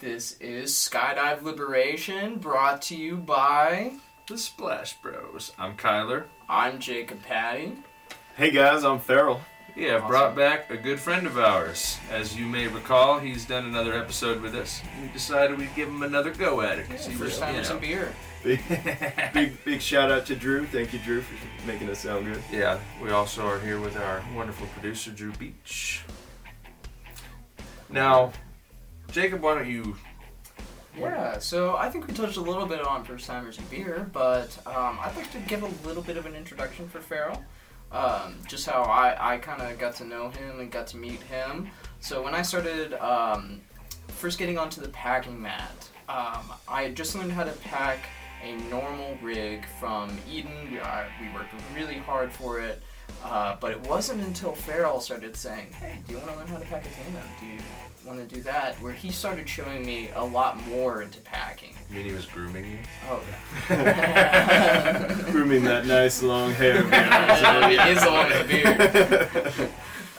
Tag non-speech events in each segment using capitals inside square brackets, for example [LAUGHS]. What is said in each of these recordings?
This is Skydive Liberation brought to you by. The Splash Bros. I'm Kyler. I'm Jacob Patty. Hey guys, I'm Feral. Yeah, I've brought back a good friend of ours. As you may recall, he's done another episode with us. We decided we'd give him another go at it. 'cause he First was, time you with some know, beer. [LAUGHS] Big, big, big shout out to Drew. Thank you, Drew, for making us sound good. Yeah, we also are here with our wonderful producer, Drew Beach. Now, Jacob, why don't you? Yeah, so I think we touched a little bit on first timers and beer, but um, I'd like to give a little bit of an introduction for Feral. Um, just how I, I kind of got to know him and got to meet him. So when I started um, first getting onto the packing mat, um, I had just learned how to pack a normal rig from Eden. We, I, we worked really hard for it. Uh, but it wasn't until Feral started saying, "Hey, do you want to learn how to pack a tandem? Do you want to do that?" Where he started showing me a lot more into packing. I mean, he was grooming you. Oh yeah. [LAUGHS] [LAUGHS] Grooming that nice long hair. it is along the beard.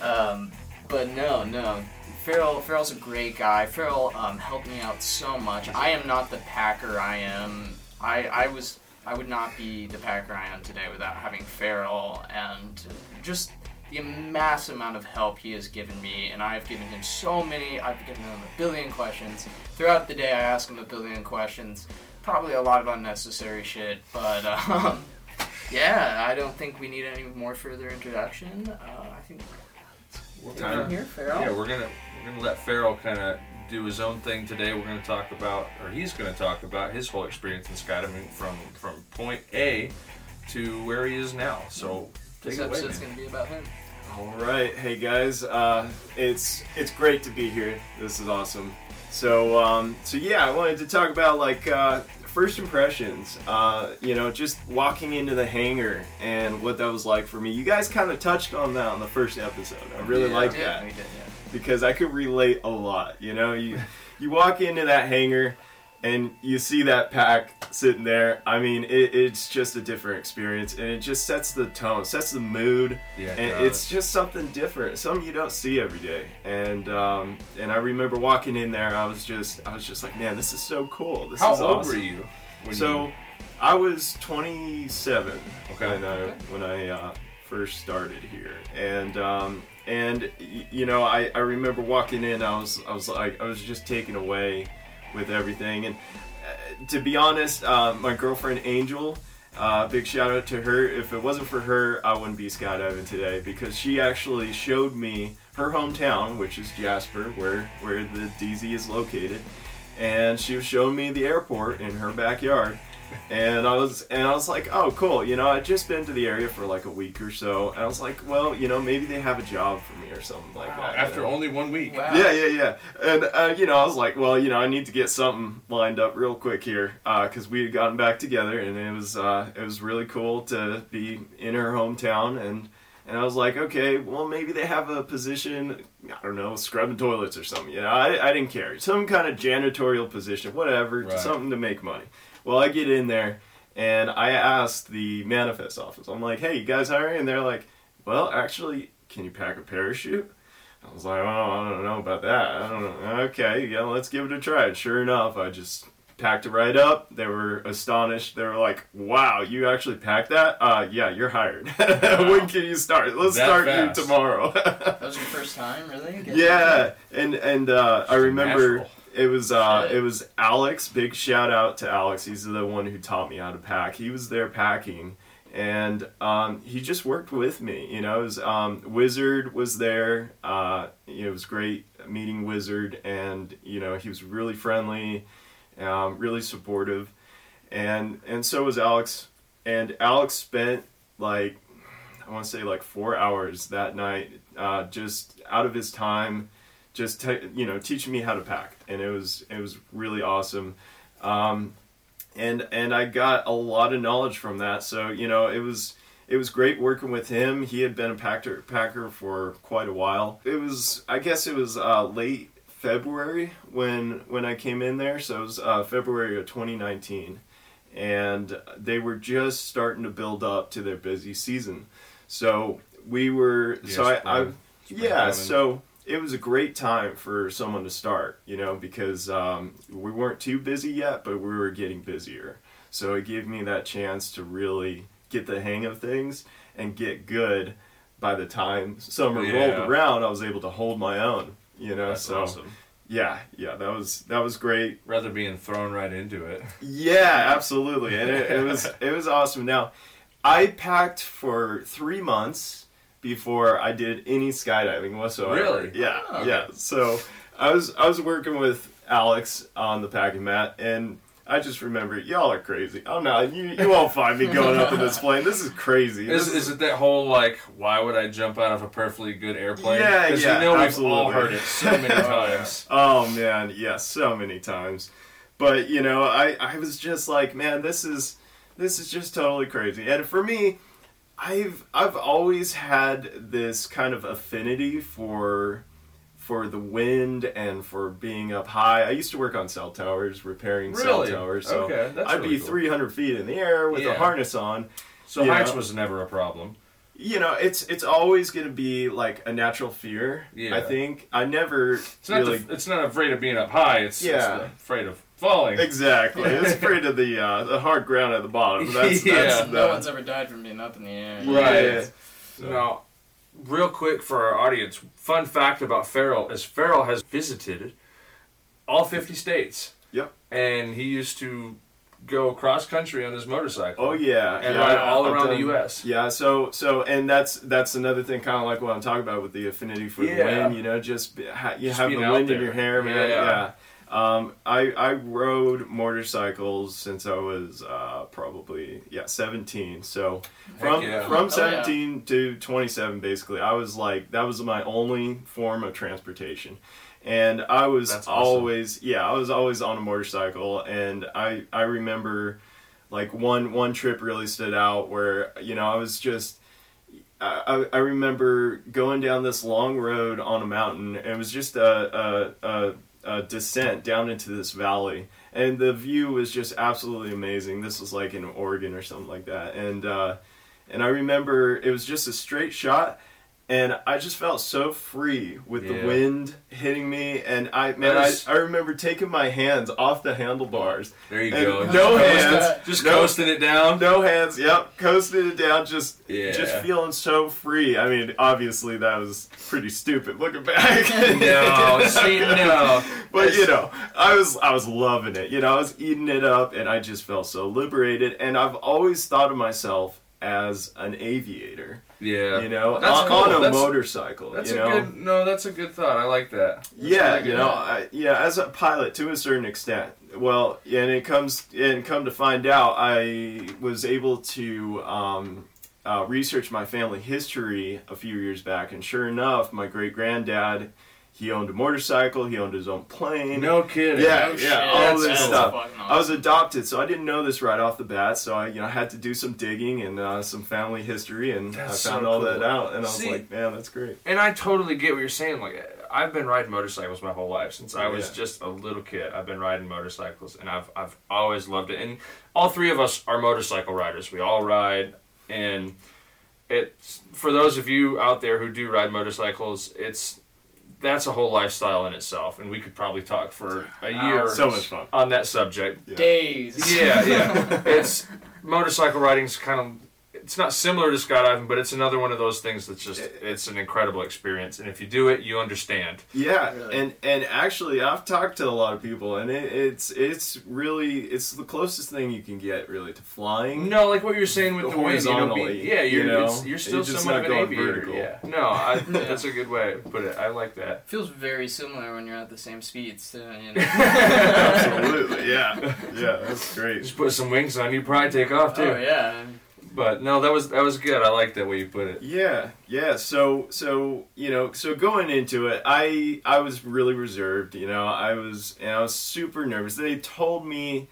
Um, but no, no. Feral, Feral's a great guy. Feral um, helped me out so much. I am not the packer I am. I, I was I would not be the packer I am today without having Feral and just the massive amount of help he has given me. And I've given him so many. I've given him a billion questions throughout the day. I ask him a billion questions. Probably a lot of unnecessary shit, but [LAUGHS] um, yeah, I don't think we need any more further introduction. Uh, I think We're kind of here, Feral. Yeah, we're gonna we're gonna let Feral kind of do his own thing today. We're gonna talk about, or he's gonna talk about his whole experience in skydiving from from point A to where he is now. So take this it away. episode's man. gonna be about him. All right, hey guys, uh, it's it's great to be here. This is awesome. So um, so yeah, I wanted to talk about like uh, first impressions. Uh, you know, just walking into the hangar and what that was like for me. You guys kind of touched on that on the first episode. I really Yeah. like Yeah, that we did, yeah. because I could relate a lot. You know, you you walk into that hangar and you see that pack sitting there. I mean, it, it's just a different experience, and it just sets the tone, sets the mood, Yeah, it and does. it's just something different, something you don't see every day. And um, and I remember walking in there, I was just I was just like, man, this is so cool. This How is old awesome. were you? So, you, I was 27 Okay. when I Okay. when I uh, first started here, and um, and you know I, I remember walking in, I was I was like I was just taken away with everything, and uh, to be honest, uh, my girlfriend Angel. Uh, big shout out to her. If it wasn't for her, I wouldn't be skydiving today because she actually showed me her hometown, which is Jasper, where where the DZ is located, and she was showing me the airport in her backyard and I was and I was like, oh, cool. You know, I'd just been to the area for like a week or so, and I was like, well, you know, maybe they have a job for me or something like Wow. that. after you know? only one week. Wow. Yeah, yeah, yeah. And uh, you know, I was like, well, you know, I need to get something lined up real quick here because we had gotten back together, and it was uh, it was really cool to be in her hometown, and and I was like, okay, well, maybe they have a position, I don't know, scrubbing toilets or something. You know, I I didn't care, some kind of janitorial position, whatever, Right. something to make money. Well, I get in there. And I asked the manifest office, I'm like, hey, you guys hiring? And they're like, well, actually, can you pack a parachute? I was like, oh, I don't know about that. I don't know. Okay, yeah, let's give it a try. And sure enough, I just packed it right up. They were astonished. They were like, wow, you actually packed that? Uh, yeah, you're hired. [LAUGHS] when can you start? Let's That start fast. you tomorrow. [LAUGHS] That was your first time, really? Getting yeah, and and uh, I remember Natural. it was uh, it was Alex. Big shout out to Alex. He's the one who taught me how to pack. He was there packing, and um, he just worked with me. You know, was, um, Wizard was there. Uh, it was great meeting Wizard, and you know he was really friendly, um, really supportive, and and so was Alex. And Alex spent like I want to say like four hours that night, uh, just out of his time, just te- you know teaching me how to pack, and it was it was really awesome, um, and and I got a lot of knowledge from that. So you know it was it was great working with him. He had been a packer packer for quite a while. It was I guess it was uh, late February when when I came in there, so it was uh, February of 2019 and they were just starting to build up to their busy season. So we were, Yeah, so I, I spring- spring yeah, so it was a great time for someone to start, you know, because um, we weren't too busy yet, but we were getting busier. So it gave me that chance to really get the hang of things and get good. By the time summer Yeah. rolled around, I was able to hold my own, you know. That's so awesome. yeah, yeah, that was that was great. Rather being thrown right into it. Yeah, absolutely, and it, it was it was awesome. Now, I packed for three months before I did any skydiving whatsoever. Really? Yeah, Oh, okay. yeah. So I was I was working with Alex on the packing mat, and I just remember y'all are crazy. Oh, I'm not. You you won't find me going up in this [LAUGHS] plane. This is crazy. Is, This is it that whole like, why would I jump out of a perfectly good airplane? Yeah, 'Cause yeah, Because you know we've all heard it so many [LAUGHS] times. Oh man, yes, so many times. But you know, I I was just like, man, this is this is just totally crazy. And for me, I've I've always had this kind of affinity for for the wind and for being up high. I used to work on cell towers, repairing cell Really? towers. So Okay, that's I'd really be cool. 300 feet in the air with Yeah. a harness on. So Yeah. heights was never a problem. You know, it's it's always going to be like a natural fear. Yeah. I think I never It's not really the, it's not afraid of being up high. It's, it's Yeah. the afraid of falling. Exactly. [LAUGHS] It's afraid of the uh, the hard ground at the bottom. [LAUGHS] That's, Yeah. that's no the- one's ever died from being up in the air. Right. Yeah. Now, real quick for our audience, fun fact about Feral is Feral has visited all 50 states. Yep. And he used to go cross country on his motorcycle. Oh yeah. And yeah, ride all I've around the U.S. Yeah. So so and that's that's another thing, kind of like what I'm talking about with the affinity for the wind. You know, just ha- you Just have the wind in your hair, man. Yeah. Yeah. Um, I I rode motorcycles since I was uh, probably yeah 17. So from yeah. from Oh, yeah. 17 to 27, basically, I was like that was my only form of transportation. And I was awesome. always yeah I was always on a motorcycle, and I I remember like one one trip really stood out where you know I was just I, I I remember going down this long road on a mountain and it was just a, a, a, a descent down into this valley. And the view was just absolutely amazing. This was like in Oregon or something like that. And uh, and I remember it was just a straight shot and I just felt so free with Yeah. the wind hitting me and I man I, I remember taking my hands off the handlebars There you go. no Just coasting- hands, Just no- coasting it down. no hands. Yep, coasted it down. Just, Yeah. just feeling so free. I mean, obviously that was pretty stupid looking back. [LAUGHS] No, see, no. [LAUGHS] but you know, I was, I was loving it. You know, I was eating it up, and I just felt so liberated. And I've always thought of myself as an aviator. Yeah. You know, That's on, cool. on a That's- motorcycle. That's you a know, good. No, that's a good thought. I like that. That's yeah, really you know, I, yeah, as a pilot to a certain extent. Well, and it comes and come to find out, I was able to um, uh, research my family history a few years back, and sure enough, my great granddad, he owned a motorcycle, he owned his own plane. No kidding. Yeah, Oh, yeah, shit. all That's- this stuff. fucking I was adopted, so I didn't know this right off the bat. So I, you know, had to do some digging and uh, some family history, and That's I found so all cool. that out. And I was See- like, man, that's great. And I totally get what you're saying. Like, I've been riding motorcycles my whole life since I was Yeah. just a little kid. I've been riding motorcycles, and I've I've always loved it. And all three of us are motorcycle riders. We all ride, and it's for those of you out there who do ride motorcycles. It's that's a whole lifestyle in itself, and we could probably talk for a ah, year So much fun. on that subject. Yeah. Days. Yeah, yeah. [LAUGHS] it's motorcycle riding's kind of it's not similar to skydiving, but it's another one of those things that's just it's an incredible experience. And if you do it, you understand. Yeah, Really. and and actually, I've talked to a lot of people, and it, it's it's really it's the closest thing you can get really to flying. No, like what you're saying with the, wind, you know, be, Horizontally, yeah, you're you know, it's, you're still you're somewhat of an going aviator. vertical. Yeah, no, I, that's a good way to put it. I like that. Feels very similar when you're at the same speeds too. You know? [LAUGHS] Absolutely, yeah, yeah, that's great. Just put some wings on, you probably take off too. oh yeah. But no, that was that was good. I like that way you put it. Yeah, yeah. So so you know, so going into it, I I was really reserved. You know, I was and I was super nervous. They told me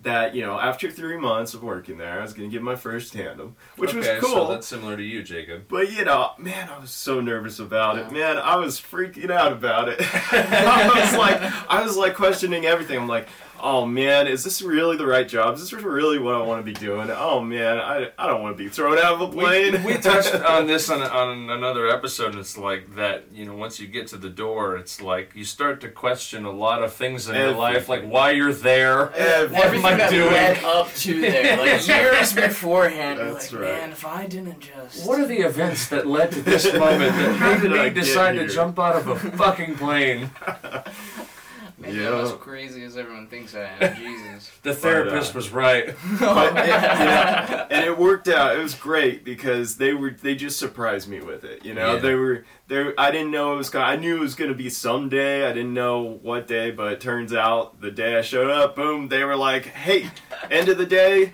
that you know after three months of working there, I was going to get my first tandem, which okay, was cool. So that's similar to you, Jacob. But you know, man, I was so nervous about it. Man, I was freaking out about it. [LAUGHS] I was [LAUGHS] like, I was like questioning everything. I'm like, oh man, is this really the right job? Is this really what I want to be doing? Oh man, I, I don't want to be thrown out of a plane. we touched [LAUGHS] on this on, on another episode, and it's like that, you know, once you get to the door, it's like you start to question a lot of things in your life, like why you're there. Everything What am Everything I that doing? led up to [LAUGHS] there, like years beforehand. you're That's like, right. man, if I didn't just. What are the events that led to this moment that [LAUGHS] made me decide to jump out of a fucking plane? Maybe Yeah. I'm as crazy as everyone thinks I am. [LAUGHS] Jesus. The therapist uh, was right. [LAUGHS] [LAUGHS] But it- yeah, and it worked out. It was great because they were they just surprised me with it. You know, Yeah. they were they. I didn't know it was. gonna- I knew it was going to be someday. I didn't know what day, but it turns out the day I showed up, boom, they were like, "Hey, end of the day."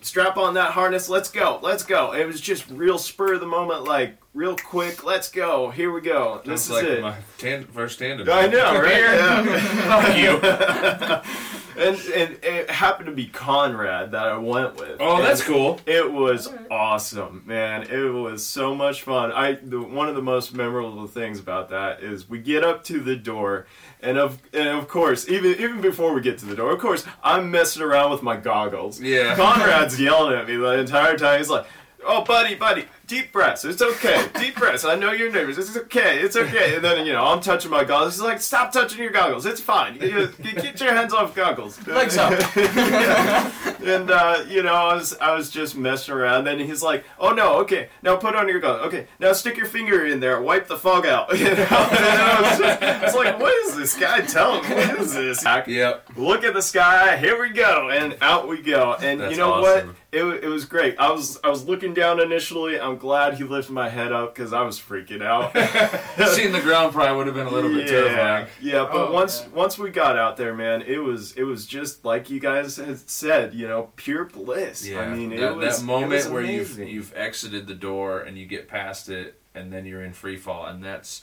Strap on that harness. Let's go. Let's go. It was just real spur of the moment, like real quick. Let's go. Here we go. This is like it. my tan- first tandem. I know, right? Yeah. Fuck you. [LAUGHS] and and it happened to be Conrad that I went with. Oh, And that's cool. It was Alright. awesome, man. It was so much fun. I the, one of the most memorable things about that is we get up to the door, and of and of course, even even before we get to the door, of course, I'm messing around with my goggles. Yeah. Conrad's yelling at me the entire time. He's like, "Oh, buddy, buddy, deep breaths. It's okay. Deep breaths. I know you're nervous. It's okay. It's okay." And then you know, I'm touching my goggles. He's like, "Stop touching your goggles. It's fine. You- you- Get your hands off goggles." Legs up. [LAUGHS] and uh, you know, I was I was just messing around. Then he's like, "Oh no, okay, now put on your goggles. Okay, now stick your finger in there, wipe the fog out." [LAUGHS] You know, and I was, just, I like, "What is this guy telling me? What is this?" Yep. Look at the sky. Here we go, and out we go. And That's you know awesome. what? It, it was great. I was I was looking down initially. I'm glad he lifted my head up because I was freaking out. [LAUGHS] Seeing the ground probably would have been a little bit yeah, terrifying. yeah, but Oh, once yeah. once we got out there, man, it was it was just like you guys had said, you know, pure bliss. Yeah, I mean, that, it was that it moment was where you've you've exited the door and you get past it, and then you're in free fall, and that's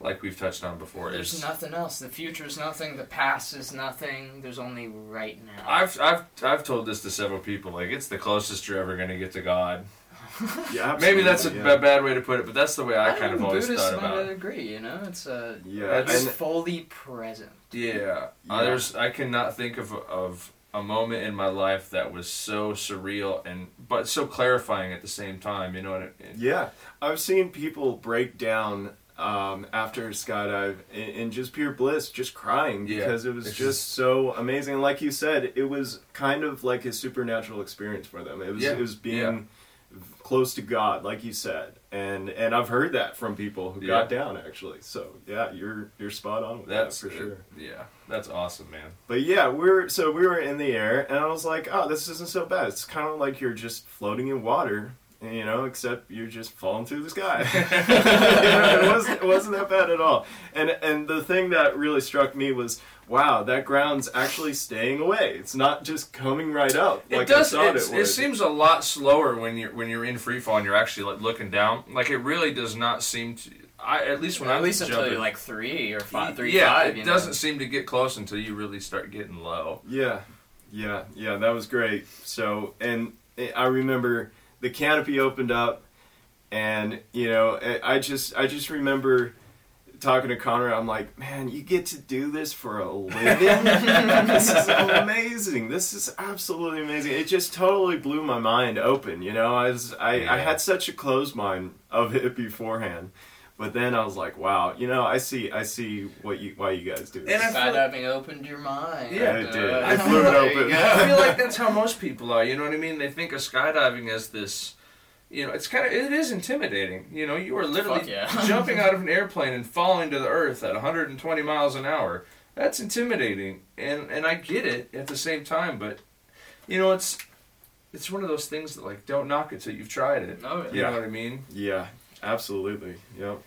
like we've touched on before. There's Is nothing else. The future is nothing. The past is nothing. There's only right now. I've I've I've told this to several people. Like it's the closest you're ever gonna get to God. [LAUGHS] yeah, Maybe that's a yeah. b- bad way to put it, but that's the way I kind of know, always Buddhists thought about. it. agree. You know, it's a Yeah, That's- it's fully present. Yeah, Uh, Yeah. there's I cannot think of of a moment in my life that was so surreal and but so clarifying at the same time. You know what? I mean? yeah, I've seen people break down um, after skydive in, in just pure bliss, just crying Yeah, because it was just just- so amazing. Like you said, it was kind of like a supernatural experience for them. It was Yeah, it was being yeah. close to God, like you said, and and I've heard that from people who got down actually. So yeah, you're you're spot on with That's that for sure. Yeah, that's awesome, man. But yeah, we're so we were in the air, and I was like, oh, this isn't so bad. It's kind of like you're just floating in water, you know, except you're just falling through the sky. [LAUGHS] [LAUGHS] it wasn't it wasn't that bad at all. And and the thing that really struck me was, wow, that ground's actually staying away. It's not just coming right up It like does. I thought it's- it it, seems a lot slower when you're when you're in free fall and you're actually like looking down. Like it really does not seem to. I at least when At I'm least until jumping, you're like three or five, three, yeah, five. it know? doesn't seem to get close until you really start getting low. Yeah, yeah, yeah. That was great. So, and I remember the canopy opened up, and you know, I just, I just remember talking to Connor. I'm like, man, you get to do this for a living. [LAUGHS] this is amazing. This is absolutely amazing. It just totally blew my mind open. You know, I was, I, I had such a closed mind of it beforehand. But then I was like, "Wow, you know, I see, I see what you, why you guys do this." And I feel- Skydiving opened your mind. Yeah, it did. Uh, It flew it open. I feel like [LAUGHS] that's how most people are. You know what I mean? They think of skydiving as this. You know, it's kind of it is intimidating. You know, you are literally yeah. [LAUGHS] jumping out of an airplane and falling to the earth at 120 miles an hour. That's intimidating, and and I get it at the same time. But you know, it's it's one of those things that like don't knock it till you've tried it. Oh, You Yeah. know what I mean? Yeah, absolutely. Yep.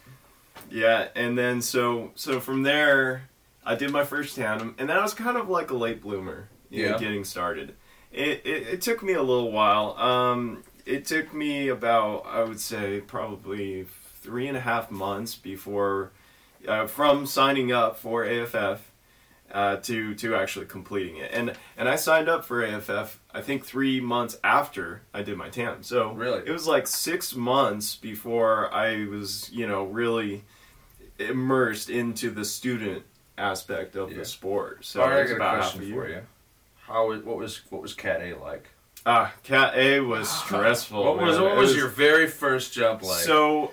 Yeah, and then so so from there, I did my first tandem, and that was kind of like a late bloomer. You know, Yeah. getting started. It, it it took me a little while. Um, it took me about I would say probably three and a half months before, uh, from signing up for AFF. Uh, to to actually completing it, and and I signed up for AFF. I think three months after I did my tandem. So Really? it was like six months before I was, you know, really immersed into the student aspect of Yeah. the sport. So All right, it I got about half a for you. How was what was what was Cat A like? Ah, Cat A was [SIGHS] stressful. what was what It was, your very first jump like? So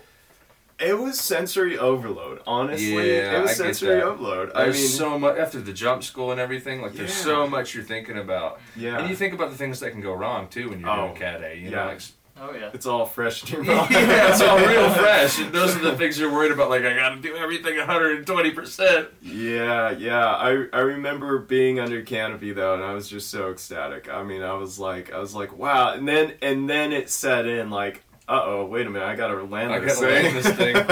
it was sensory overload. Honestly, Yeah, it was I get sensory that. overload. I there's mean, so much after the jump school and everything. Like there's Yeah. so much you're thinking about, yeah, and you think about the things that can go wrong too when you're Oh, doing Cat A. You know, yeah. like Oh yeah. it's all fresh in your [LAUGHS] mind. yeah, it's all real [LAUGHS] fresh. And those are the things you're worried about. Like I got to do everything 120 percent. Yeah, yeah. I I remember being under canopy though, and I was just so ecstatic. I mean, I was like, I was like, wow. And then and then it set in like, uh oh, wait a minute, I gotta land I this gotta thing. land this thing. [LAUGHS]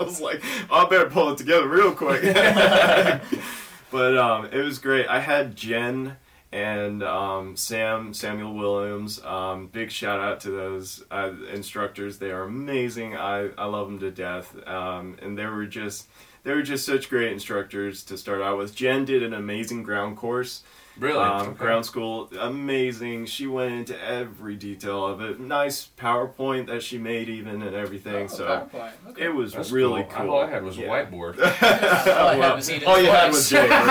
I was like, oh, I better pull it together real quick. [LAUGHS] but um, it was great. I had Jen and um, Sam Samuel Williams. Um, big shout out to those uh, instructors. They are amazing. I, I love them to death. Um, and they were just they were just such great instructors to start out with. Jen did an amazing ground course. Really, Um, Okay. Ground school, amazing. She went into every detail of it. Nice PowerPoint that she made, even and everything. Oh, so PowerPoint. Okay. it was That's really cool. cool. All I had was Yeah. a whiteboard. [LAUGHS] All I had was all you had was Jake. right?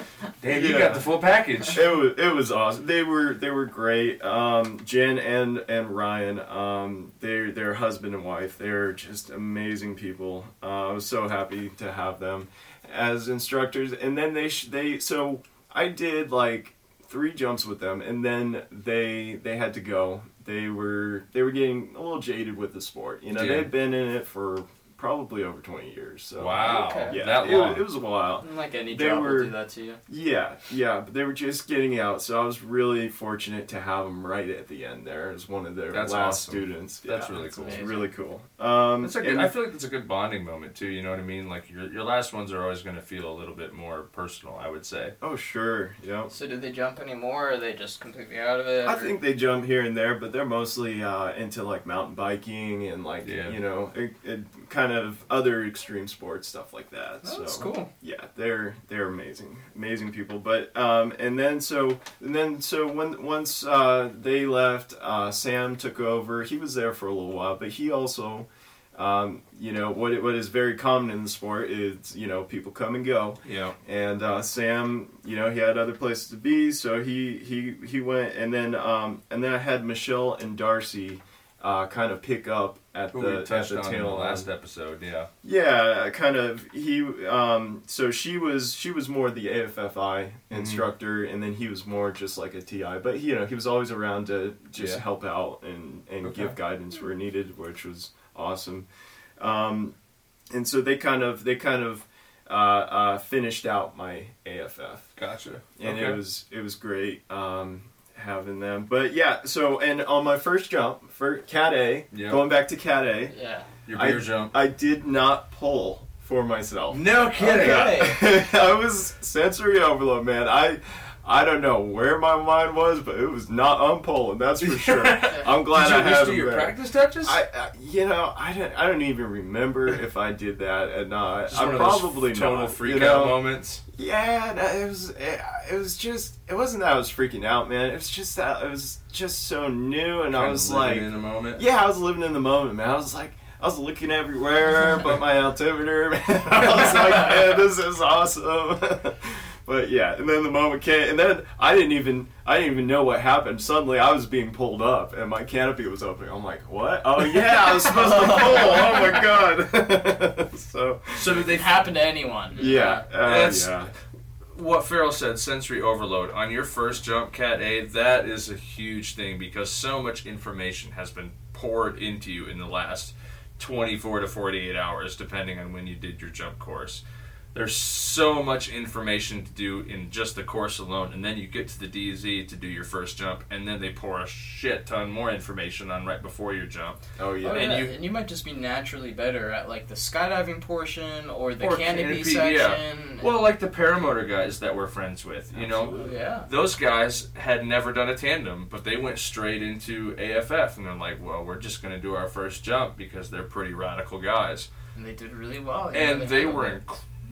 [LAUGHS] Damn, you Yeah. got the full package. it was it was awesome. They were they were great. Um, Jen and and Ryan, um, they're they're husband and wife. They're just amazing people. Uh, I was so happy to have them as instructors. And then they sh- they so I did like three jumps with them, and then they they had to go. They were they were getting a little jaded with the sport. You know, Yeah. they'd been in it for probably over twenty years. So Wow, Okay. yeah, that long. was- it was a while. Like any They job were- will do that to you. Yeah, yeah, but they were just getting out, so I was really fortunate to have them right at the end there as one of their That's last awesome. students. That's really it's cool. Really cool. Um, It's a good, and- I feel like it's a good bonding moment too. You know what I mean? Like your your last ones are always going to feel a little bit more personal. I would say. oh sure, yeah. So do they jump anymore, or are they just completely out of it? I or- think they jump here and there, but they're mostly uh, into like mountain biking and like Yeah. you know, it, it, kind of other extreme sports stuff like that. Oh, so that's cool. yeah, they're they're amazing, amazing people. But um, and then so and then so when once uh, they left, uh, Sam took over. He was there for a little while, but he also. Um, you know what? What is very common in the sport is you know people come and go, Yeah. and uh, Sam, you know, he had other places to be, so he he he went, and then um, and then I had Michelle and Darcy uh, kind of pick up at Who the at the tail last episode. Yeah. Yeah, kind of. He um, so she was she was more the AFFI Mm-hmm. instructor, and then he was more just like a TI. But you know, he was always around to just Yeah. help out and and Okay. give guidance where needed, which was awesome. Um, and so they kind of they kind of uh, uh, finished out my AFF Gotcha. and Okay. it was it was great um, having them. But yeah, so and on my first jump for Cat A, Yeah. going back to Cat A, Yeah. your I, beer jump. I did not pull for myself. No kidding. Okay. [LAUGHS] I was sensory overload, man. I I don't know where my mind was, but it was not on pulling. That's for sure. [LAUGHS] I'm glad Did you I at had least do your there. practice touches? I, I, you know, I don't, I don't even remember [LAUGHS] if I did that or not. Just I one of those probably total not. freak you know? out moments. Yeah, no, it was. It, it was just. It wasn't that I was freaking out, man. It was just that it was just so new, and I Kinda was living like, in the moment. yeah, I was living in the moment, man. I was like, I was looking everywhere, but my [LAUGHS] altimeter, man. I was like, man, this is awesome. But yeah, and then the moment came, and then I didn't even, I didn't even know what happened. Suddenly, I was being pulled up, and my canopy was open. I'm like, what? Oh yeah, I was supposed to pull. Oh my [LAUGHS] god. [LAUGHS] so So did they It happened to anyone. yeah, uh, That's- yeah. what Feral said, sensory overload. On your first jump, Cat A, that is a huge thing because so much information has been poured into you in the last 24 to 48 hours, depending on when you did your jump course. There's so much information to do in just the course alone, and then you get to the DZ to do your first jump, and then they pour a shit ton more information on right before your jump. Oh yeah. Oh, And yeah. you- and you might just be naturally better at like the skydiving portion or the Or canopy, canopy, yeah. section. Well, like the paramotor guys that we're friends with, you know, Oh, yeah. those guys had never done a tandem, but they went straight into AFF, and they're like, "Well, we're just going to do our first jump because they're pretty radical guys." And they did really well. yeah, and they handled were it.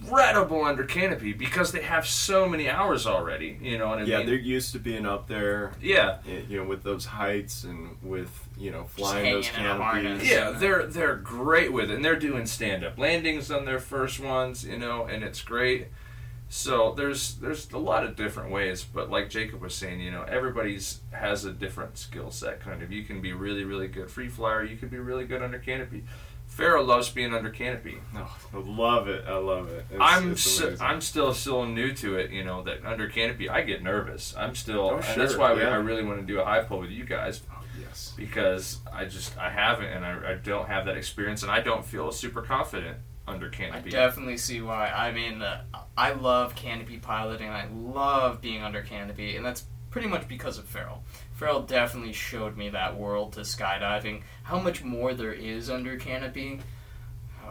Incredible under canopy because they have so many hours already. You know what I Yeah, mean? they're used to being up there, Yeah, eh, you know, with those heights and with you know flying those hanging in canopies. yeah, they're they're great with it, and they're doing stand up landings on their first ones. You know, and it's great. So there's there's a lot of different ways, but like Jacob was saying, you know, everybody's has a different skill set. Kind of, you can be really really good free flyer, you can be really good under canopy. Feral loves being under canopy. Oh, I love it. I love it. It's, I'm it's s amazing. I'm still still new to it. You know that under canopy, I get nervous. I'm still, Oh, and that's sure, why we. I really want to do a high pull with you guys Oh, yes. because I just I haven't and I, I don't have that experience and I don't feel super confident under canopy. I definitely see why. I mean, uh, I love canopy piloting. I love being under canopy, and that's pretty much because of Feral. Feral definitely showed me that world to skydiving. How much more there is under canopy. [SIGHS]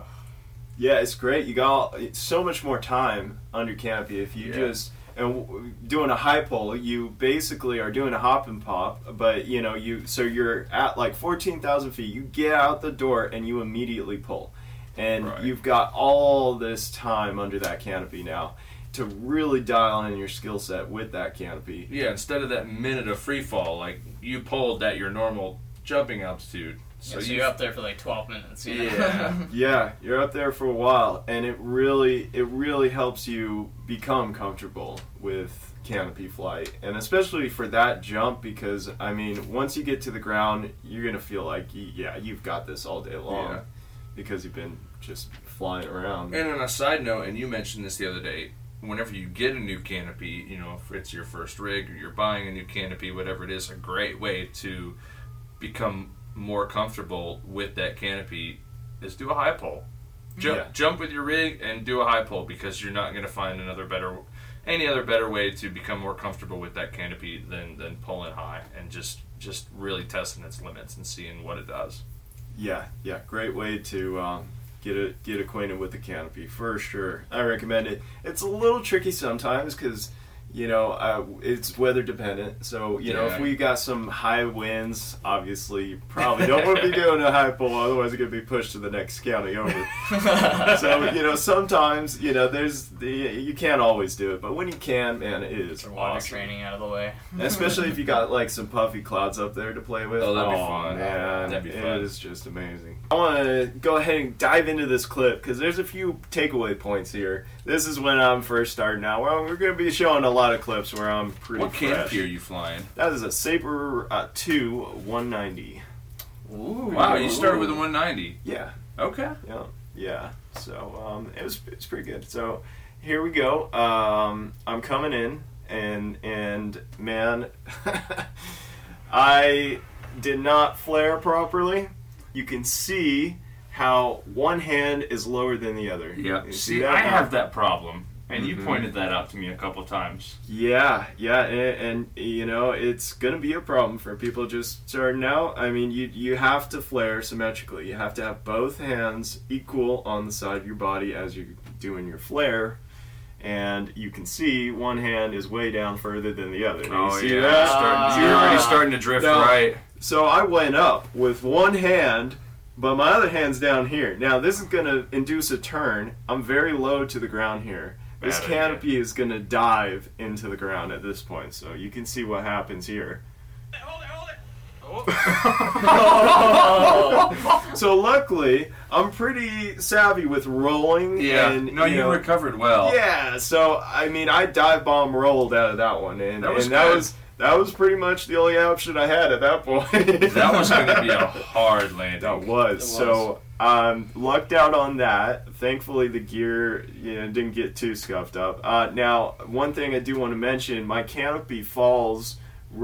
Yeah, it's great. You got so much more time under canopy if you Yeah. just and doing a high pull. You basically are doing a hop and pop, but you know you so you're at like fourteen thousand feet. You get out the door and you immediately pull, and Right. you've got all this time under that canopy now to really dial in your skill set with that canopy. Yeah, instead of that minute of free fall, like you pulled at your normal jumping altitude. So, So so you you're up there for like 12 minutes. You know? Yeah. [LAUGHS] Yeah, you're up there for a while, and it really it really helps you become comfortable with canopy flight, and especially for that jump because I mean, once you get to the ground, you're gonna feel like yeah, you've got this all day long Yeah. because you've been just flying around. And on a side note, and you mentioned this the other day, whenever you get a new canopy, you know, if it's your first rig or you're buying a new canopy, whatever it is, a great way to become more comfortable with that canopy is do a high pull. Jump, Yeah. jump with your rig and do a high pull because you're not going to find another better, any other better way to become more comfortable with that canopy than than pulling high and just just really testing its limits and seeing what it does. Yeah, yeah, great way to um, get a, get acquainted with the canopy for sure. I recommend it. It's a little tricky sometimes because you know uh, it's weather dependent. So you know if we got some high winds, obviously probably don't want to be doing a high pull, otherwise you're gonna be pushed to the next county over. [LAUGHS] so you know sometimes you know there's the you can't always do it, but when you can, man, it is Get water awesome. training out of the way. Especially if you got like some puffy clouds up there to play with. Oh, that'd be fun. Man, That'd be fun. is just amazing. I want to go ahead and dive into this clip because there's a few takeaway points here. This is when I'm first starting out. Well, we're going to be showing a lot of clips where I'm pretty What fresh. canopy are you flying? That is a Sabre uh, 2 190. Ooh. Wow, you started with a 190. Yeah, Okay. yeah, yeah. So um, it was it's pretty good. So here we go. Um, I'm coming in, and and man, [LAUGHS] I did not flare properly. You can see how one hand is lower than the other. Yeah. You See, I now? have that problem, and you Mhm. pointed that out to me a couple times. Yeah, yeah, and, and you know it's gonna be a problem for people just starting out. I mean, you you have to flare symmetrically. You have to have both hands equal on the side of your body as you're doing your flare, and you can see one hand is way down further than the other. You see You're, starting, you're already starting to drift No. right. So I went up with one hand, but my other hand's down here. Now this is gonna induce a turn. I'm very low to the ground here. This Bad idea. canopy is gonna dive into the ground at this point, so you can see what happens here. Hold on. [LAUGHS] So luckily, I'm pretty savvy with rolling. Yeah. and, no, you, know, recovered well. Yeah, so I mean, I dive bomb rolled out of that one, and That was and that was that was pretty much the only option I had at that point. That was going to be a [LAUGHS] hard landing. That was. It was. So um, lucked out on that. Thankfully, the gear you know, didn't get too scuffed up. Uh, now, one thing I do want to mention: my canopy falls.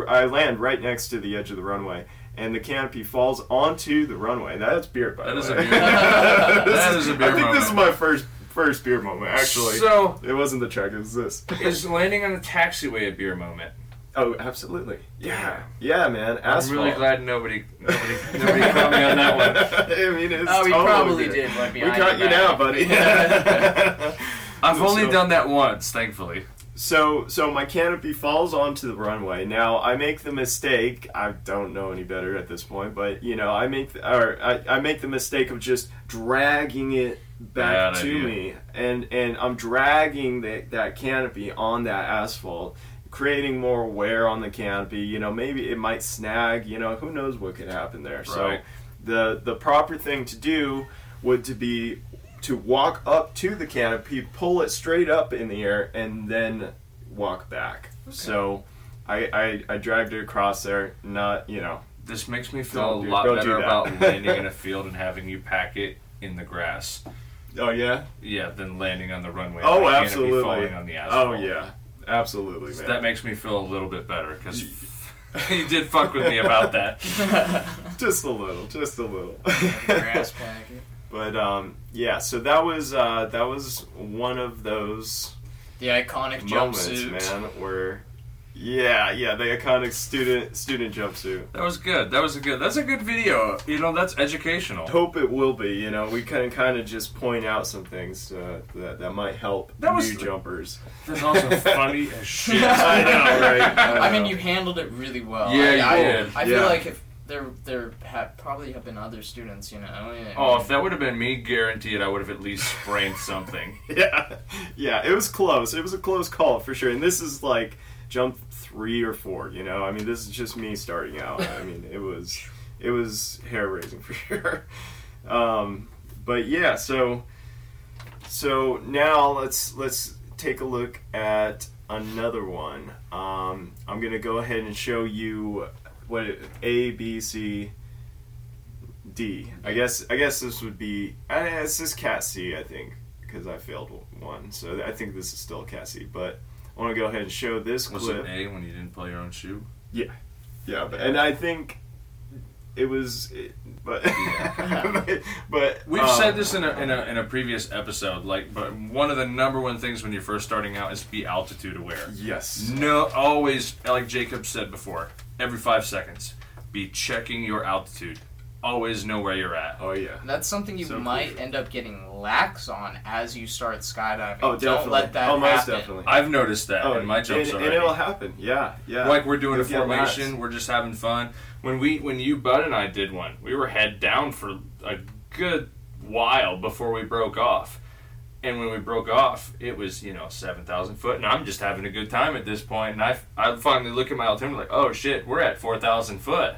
I land right next to the edge of the runway, and the canopy falls onto the runway. That's beer, by That the is way. a beer [LAUGHS] moment. This That is a beer I think this is my first first beer moment. Actually, So, it wasn't the track. It was this. is landing on a taxiway a beer moment? Oh, absolutely. Yeah, yeah, man. Asphalt. I'm really glad nobody, nobody, nobody caught me on that one. [LAUGHS] I mean, it's Oh, we totally probably good. did. Right We caught your you now, buddy. [LAUGHS] I've only done that once, thankfully. So, so my canopy falls onto the runway. Now, I make the mistake. I don't know any better at this point, but you know, I make the, or I, I make the mistake of just dragging it back Bad to idea. me, and and I'm dragging that that canopy on that asphalt, creating more wear on the canopy. You know, maybe it might snag. You know, who knows what could happen there. So, the the proper thing to do would to be to walk up to the canopy, pull it straight up in the air, and then walk back. So. I, I, I dragged it across there, not you know. This makes me feel Don't a do- lot better about [LAUGHS] landing in a field and having you pack it in the grass. Oh yeah. Yeah, than landing on the runway. Oh, absolutely. Falling on the oh, asphalt. Oh yeah, absolutely, So man. that makes me feel a little bit better because [LAUGHS] you did fuck with me about that. [LAUGHS] just a little, just a little. Grass [LAUGHS] packet. but um, yeah, so that was uh, that was one of those The iconic moments, jumpsuit. man, where yeah, yeah, the iconic student student jumpsuit. That was good. That was a good. That's a good video. You know, that's educational. Hope it will be. You know, we can kind of just point out some things uh, that that might help That was new the- jumpers. That's also [LAUGHS] funny as [LAUGHS] shit. I know, right? [LAUGHS] I mean, you handled it really well. Yeah, I, you I, did. I feel Yeah. like if there there ha- probably have been other students, you know. yeah. Oh, if that would have been me, guaranteed I would have at least sprained something. yeah, yeah, it was close. It was a close call for sure. And this is like jump three or four. You know, I mean, this is just me starting out. I mean, it was it was hair raising for [LAUGHS] sure. Um, but yeah, so so now let's let's take a look at another one. Um, I'm gonna go ahead and show you what it- A, B, C, D. I guess I guess this would be. It's just Cat C, I think, because I failed one. So I think this is still Cat C. But I want to go ahead and show this Was clip. it A when you didn't play your own chute? Yeah, yeah, but, and I think it was, it, but but, [LAUGHS] but We've um, said this in a, in a in a previous episode. Like, but one of the number one things when you're first starting out is be altitude aware. Yes. No, always like Jacob said before. Every five seconds, be checking your altitude. Always know where you're at. Oh yeah. That's something you So might crucial. end up getting lax on as you start skydiving. Oh, definitely. Don't let that oh, most happen. definitely. I've noticed that oh, in my jumps and, already. and it'll happen. Yeah, yeah. like we're doing You'll a formation, we're just having fun. When we when you Bud and I did one, we were head down for a good while before we broke off. And when we broke off, it was you know seven thousand foot, and I'm just having a good time at this point. And I I finally look at my altimeter like, oh shit, we're at four thousand foot.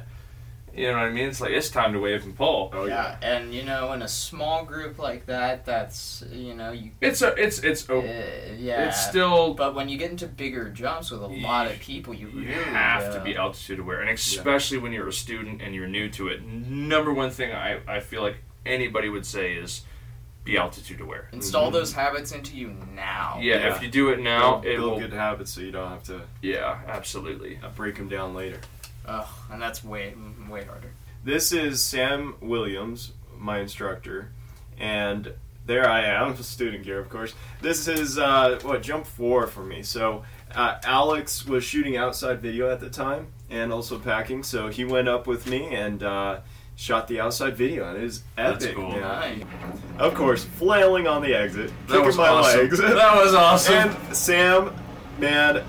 You know what I mean? It's like it's time to wave and pull. Oh yeah. yeah, and you know, in a small group like that, that's you know, you It's a it's it's a, uh, yeah. it's still But when you get into bigger jumps with a lot of people, you you really have to uh, be altitude aware, and especially when you're a student and you're new to it. Number one thing I, I feel like anybody would say is be altitude aware. Install Mhm. those habits into you now. Yeah, Yeah. if you do it now, build, it build will. good habits so you don't have to Yeah, absolutely. uh, break them down later. Ugh, and that's way way harder. This is Sam Williams, my instructor, and there I am, student gear, of course. This is uh, what jump four for me. So uh, Alex was shooting outside video at the time and also packing, so he went up with me and uh, shot the outside video, and it was That's epic. cool. man. Nice. Of course, flailing on the exit, That kicking was my awesome. legs. That was [LAUGHS] awesome. And Sam, man,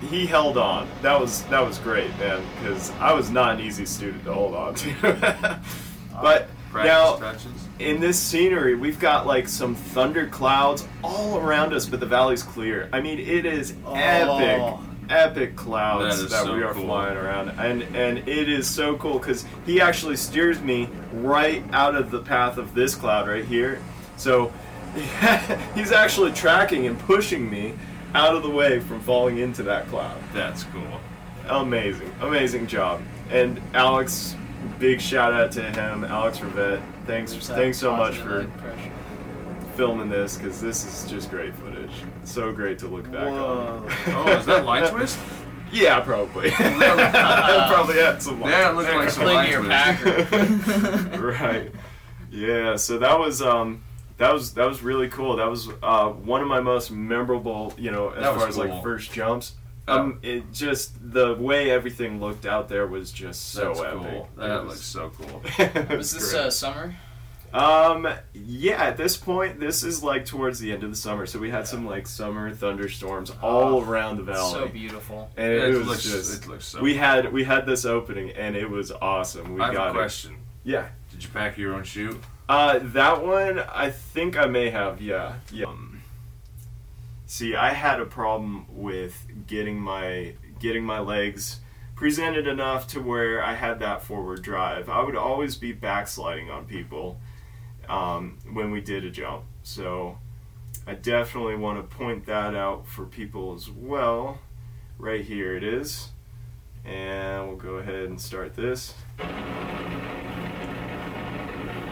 he held on. That was that was great, man, because I was not an easy student to hold on to. [LAUGHS] but Practice, now practice. in this scenery, we've got like some thunder clouds all around us, but the valley's clear. I mean, it is epic. Oh. Epic clouds That is that, so we are cool. flying around, and and it is so cool because he actually steers me right out of the path of this cloud right here. So [LAUGHS] he's actually tracking and pushing me out of the way from falling into that cloud. That's cool. Amazing, amazing job. And Alex, big shout out to him, Alex Rivette. Thanks, There's thanks so much for filming this because this is just great footage. So great to look back on. Oh, is that line twist? [LAUGHS] Yeah, probably. [LAUGHS] [LAUGHS] probably had some. Yeah, it looked like some Cling line to your twist. right. Yeah. So that was um that was that was really cool. That was uh one of my most memorable, you know, as That was far as like first jumps. Oh. Um, it just the way everything looked out there was just so That's epic. cool. That was- looks so cool. it [LAUGHS] Was this great. uh, summer? Um, yeah, at this point, this is like towards the end of the summer, so we had some like summer thunderstorms all Oh, around the valley, So beautiful. and it, it was looks, just it looks so. we had we had this opening, and it was awesome. We I have got a question. it. Yeah. Did you pack your own chute? Uh, that one, I think I may have. Yeah, yeah. Um, see, I had a problem with getting my getting my legs presented enough to where I had that forward drive. I would always be backsliding on people um, when we did a jump. So I definitely want to point that out for people as well. Right here it is. And we'll go ahead and start this.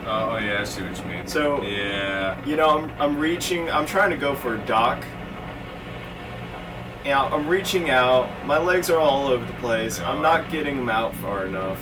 Oh yeah, I see what you mean. So- yeah, You know, I'm, I'm reaching, I'm trying to go for a dock. And I'm reaching out. My legs are all over the place. I'm not getting them out far enough.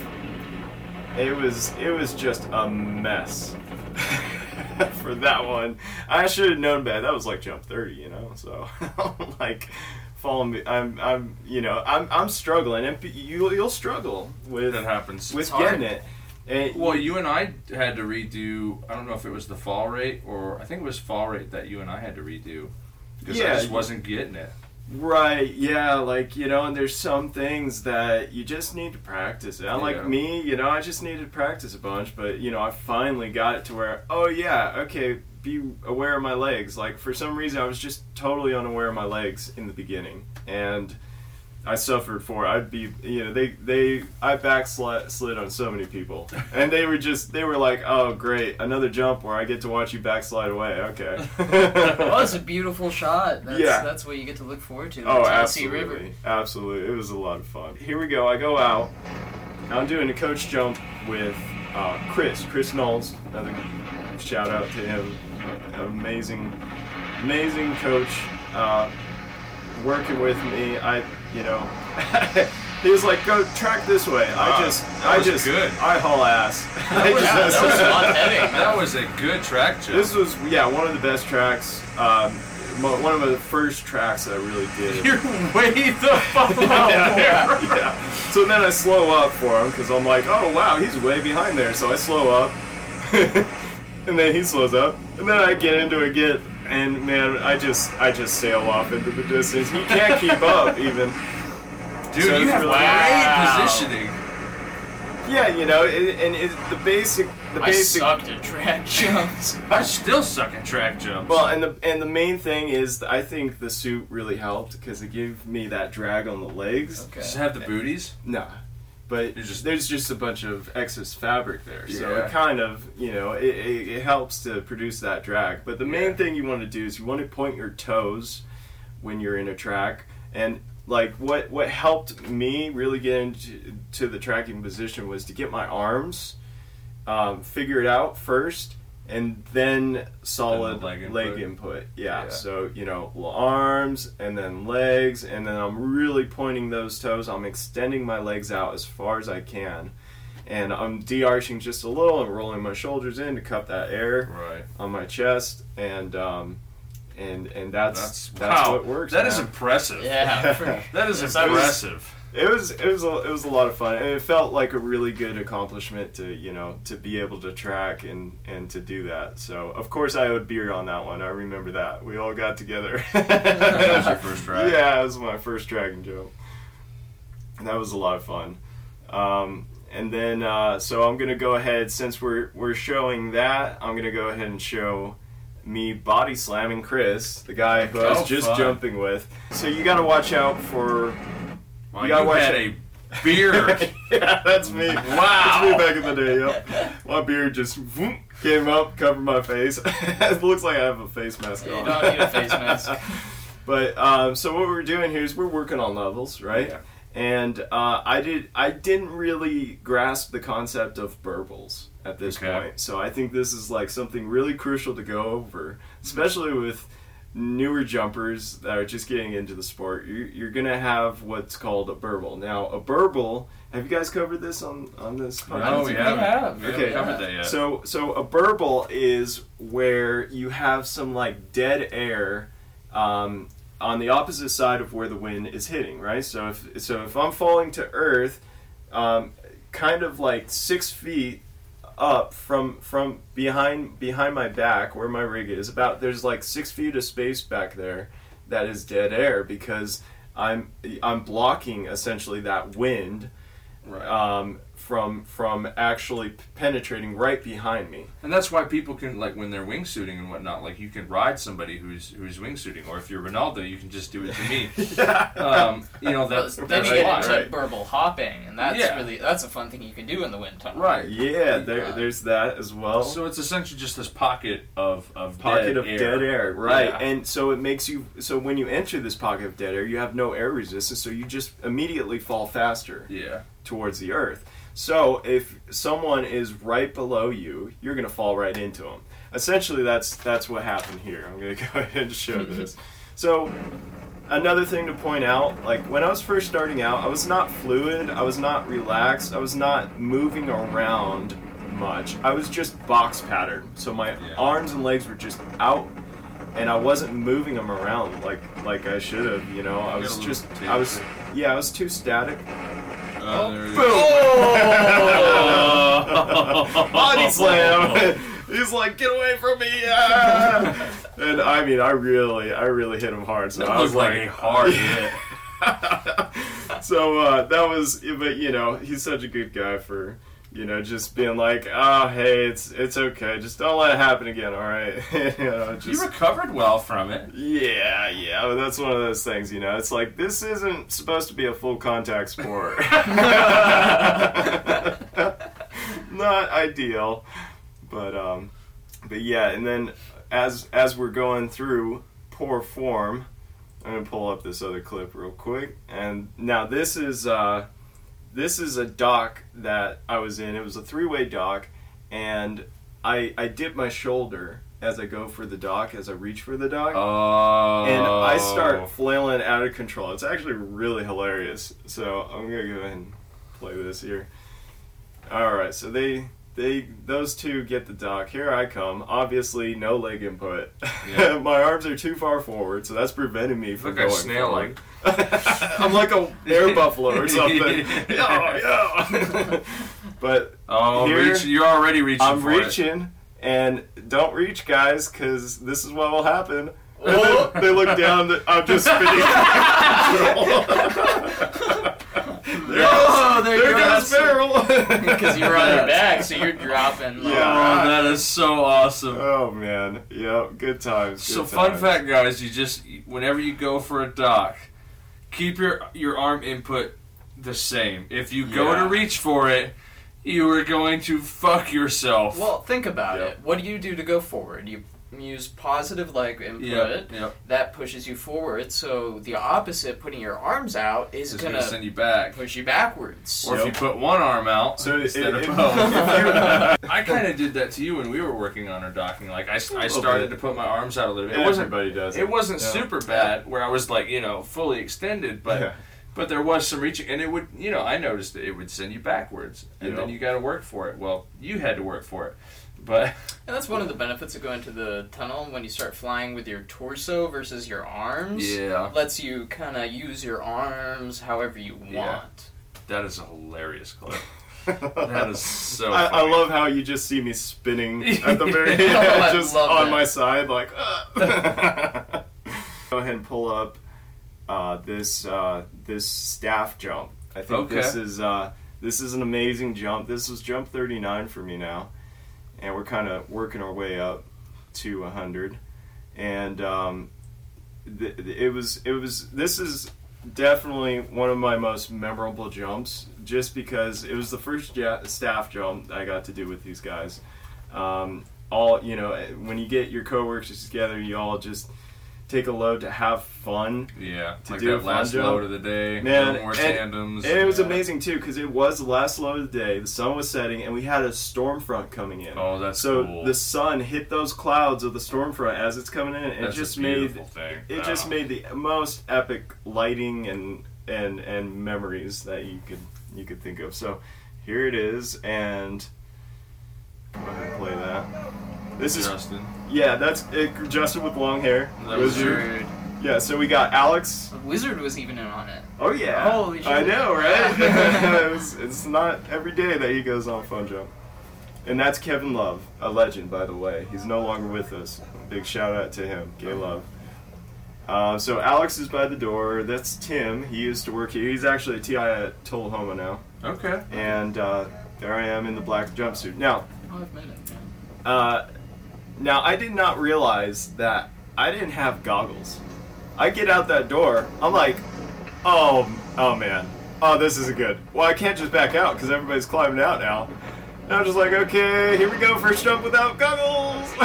It was, it was just a mess [LAUGHS] for that one. I should have known better. That was like jump 30, you know. So, [LAUGHS] like, follow me. I'm, I'm, you know, I'm, I'm struggling, and you, you'll struggle with, that happens. with hard. getting it. And Well, you and I had to redo. I don't know if it was the fall rate or I think it was fall rate that you and I had to redo because Yeah, I just wasn't getting it. Right, yeah, like, you know, and there's some things that you just need to practice. And Yeah. like me, you know, I just needed to practice a bunch, but, you know, I finally got it to where, oh, yeah, okay, be aware of my legs. Like, for some reason, I was just totally unaware of my legs in the beginning. And I suffered for it. I'd be, you know, they, they, I backslid slid on so many people. [LAUGHS] And they were just, they were like, oh, great, another jump where I get to watch you backslide away. Okay. [LAUGHS] Well, it's a beautiful [LAUGHS] shot. That's, Yeah. that's what you get to look forward to. Oh, absolutely, River. absolutely. It was a lot of fun. Here we go. I go out. I'm doing a coach jump with uh, Chris. Chris Knowles. Another shout out to him. Amazing, amazing coach. Uh, working with me. I, you know, [LAUGHS] he was like, "Go track this way." Wow, I just, that I just, good. I haul ass. [LAUGHS] [LAUGHS] I was- Yeah, that was fun heading. That was a good track. This was, yeah, one of the best tracks. Um, one of the first tracks that I really did. You're way the fuck out yeah, there. yeah. So then I slow up for him because I'm like, oh wow, he's way behind there. So I slow up, and then he slows up, and then I get into a get, and man, I just I just sail off into the distance. He can't keep up [LAUGHS] even. Dude, So you it's have really- Wow. great positioning. Yeah, you know, it, and it, the basic the I basic. sucked at track [LAUGHS] jumps. I still suck at track jumps. Well, and the and the main thing is, I think the suit really helped because it gave me that drag on the legs. Does it have the booties? Nah. But just- there's just a bunch of excess fabric there, so Yeah. it kind of you know it, it, it helps to produce that drag. But the main Yeah. thing you want to do is you want to point your toes when you're in a track, and like what what helped me really get into to the tracking position was to get my arms um, figured out first, and then solid leg leg, input. input. Yeah. Yeah. So you know arms and then legs, and then I'm really pointing those toes. I'm extending my legs out as far as I can. And I'm de-arching just a little and rolling my shoulders in to cut that air Right. on my chest, and um, and and that's That's, that's, wow. what works. That is man. impressive. Yeah. [LAUGHS] That is Yes, I was- impressive. It was it was a, it was a lot of fun, and it felt like a really good accomplishment to you know to be able to track and and to do that. So of course I owed beer on that one. I remember that we all got together. [LAUGHS] That was your first track. Yeah, it was my first dragon jump. And that was a lot of fun. Um, and then uh, so I'm gonna go ahead since we're we're showing that I'm gonna go ahead and show me body slamming Chris, the guy who I was Oh, just fun. jumping with. So you got to watch out for Well, You you, had it. a beard. [LAUGHS] yeah, that's me. Wow. That's me back in the day, yep. My beard just whoop, came up, covered my face. [LAUGHS] it looks like I have a face mask on. You on. don't need a face mask. [LAUGHS] but um, so what we're doing here is we're working on levels, right? Yeah. And uh, I did I didn't really grasp the concept of burbles at this Okay. point. So I think this is like something really crucial to go over, especially with newer jumpers that are just getting into the sport. You're, you're gonna have what's called a burble. Now, a burble. Have you guys covered this on on this? No, podcast? we We haven't. have. We Okay. haven't covered that yet. So so a burble is where you have some like dead air um, on the opposite side of where the wind is hitting, right? So if so if I'm falling to earth, um, kind of like six feet up from from behind behind my back where my rig is, about there's like six feet of space back there that is dead air because I'm I'm blocking essentially that wind right. um, from from actually penetrating right behind me. And that's why people can like when they're wingsuiting and whatnot. Like you can ride somebody who's who's wingsuiting, or if you're Ronaldo, you can just do it to me. [LAUGHS] um, you know Well, that's then that's you get into right. burble hopping, and that's Yeah. really that's a fun thing you can do in the wind tunnel. Right. Yeah, there, Yeah. there's that as well. So it's essentially just this pocket of of pocket dead of air. dead air, right? Yeah. And so it makes you. So when you enter this pocket of dead air, you have no air resistance, so you just immediately fall faster Yeah. towards the earth. So if someone is right below you, you're gonna fall right into them. Essentially, that's that's what happened here. I'm gonna [LAUGHS] go ahead and show this. So another thing to point out, like when I was first starting out, I was not fluid, I was not relaxed, I was not moving around much. I was just box pattern. So my Yeah. arms and legs were just out and I wasn't moving them around like like I should have, you know. I was just I was yeah, I was too static. It is. Body slam. [LAUGHS] He's like, get away from me! ah!" [LAUGHS] and I mean, I really, I really hit him hard. So That I was like like, a hard hit. [LAUGHS] so uh, that was, but you know, he's such a good guy for, you know, just being like, oh, hey, it's it's okay, just don't let it happen again, all right? [LAUGHS] you know, just. You recovered well from it. yeah, yeah, but that's one of those things, you know. It's like this isn't supposed to be a full contact sport. [LAUGHS] Not ideal, but um, but yeah. And then as as we're going through poor form, I'm gonna pull up this other clip real quick. And now this is uh, this is a dock that I was in. It was a three way dock, and I I dip my shoulder as I go for the dock, as I reach for the dock Oh. and I start oh. flailing out of control. It's actually really hilarious. So I'm gonna go ahead and play this here. All right, so they they those two get the dock. Here I come. Obviously, no leg input. Yeah. [LAUGHS] My arms are too far forward, so that's preventing me from Look like going snail forward. I'm like a air buffalo or something. [LAUGHS] yeah, oh, yeah. [LAUGHS] but Oh, Here, reach, you're already reaching. I'm for it. reaching, and don't reach, guys, because this is what will happen. [LAUGHS] Oh. they look down. I'm just spinning. there Oh, there there you goes go. Feral. Because you were on your back, so you're dropping. like, Yeah. Oh, that is so awesome. Oh man, yeah, good times. Good So fun fact, guys, you just whenever you go for a dock, keep your your arm input the same. If you go Yeah. to reach for it, you are going to fuck yourself. Well, think about Yep. it. What do you do to go forward? You use positive leg input. yeah, yeah. That pushes you forward. So the opposite, putting your arms out, is It's gonna, gonna send you back. push you backwards. Or if you put one arm out So instead it- of both. [LAUGHS] [LAUGHS] [LAUGHS] I kind of did that to you when we were working on our docking. Like I, I started bit. to put my arms out a little bit. It wasn't Everybody does. it wasn't Yeah. super bad where I was like you know fully extended, but Yeah. but there was some reaching, and it would you know I noticed that it would send you backwards, and Yeah. then you got to work for it. Well, you had to work for it, but And that's one of the benefits of going to the tunnel when you start flying with your torso versus your arms. yeah, Lets you kind of use your arms however you Yeah. want. that is a hilarious clip. [LAUGHS] That is so. I, I love how you just see me spinning at the [LAUGHS] very Oh, I end, just on that. my side, like. "Ugh." [LAUGHS] Go ahead and pull up uh, this uh, this staff jump. I think Okay. this is uh, this is an amazing jump. This was jump 39 for me now, and we're kind of working our way up to 100, and um, th- th- it was it was this is definitely one of my most memorable jumps just because it was the first ja- staff jump I got to do with these guys. Um, all you know, when you get your coworkers together, you all just take a load to have fun. Yeah, to like do a that last jump. load of the day. Man, more and- tandems. And it was Yeah. amazing too because it was the last load of the day. The sun was setting, and we had a storm front coming in. Oh, that's so cool. the sun hit those clouds of the storm front as it's coming in. and That's it just made thing. it just made the most epic lighting and and and memories that you could you could think of. So here it is, and go ahead and play that. This is Justin. yeah, that's it, Justin with long hair. That was Wizard. Wizard. Yeah, so we got Alex. Wizard was even in on it. Oh yeah, Holy shit. I know, right? [LAUGHS] [LAUGHS] it's, it's not every day that he goes on Fun Jump. And that's Kevin Love, a legend, by the way. He's no longer with us. Big shout out to him, Gay Love. Uh, so Alex is by the door. That's Tim. He used to work here. He's actually a TI at Tullahoma now. Okay. And uh, there I am in the black jumpsuit. Now, Oh, I've met him. uh, now I did not realize that I didn't have goggles. I get out that door. I'm like, oh, oh man, oh this isn't good. Well, I can't just back out because everybody's climbing out now. And I'm just like, okay, here we go, first jump without goggles. [LAUGHS]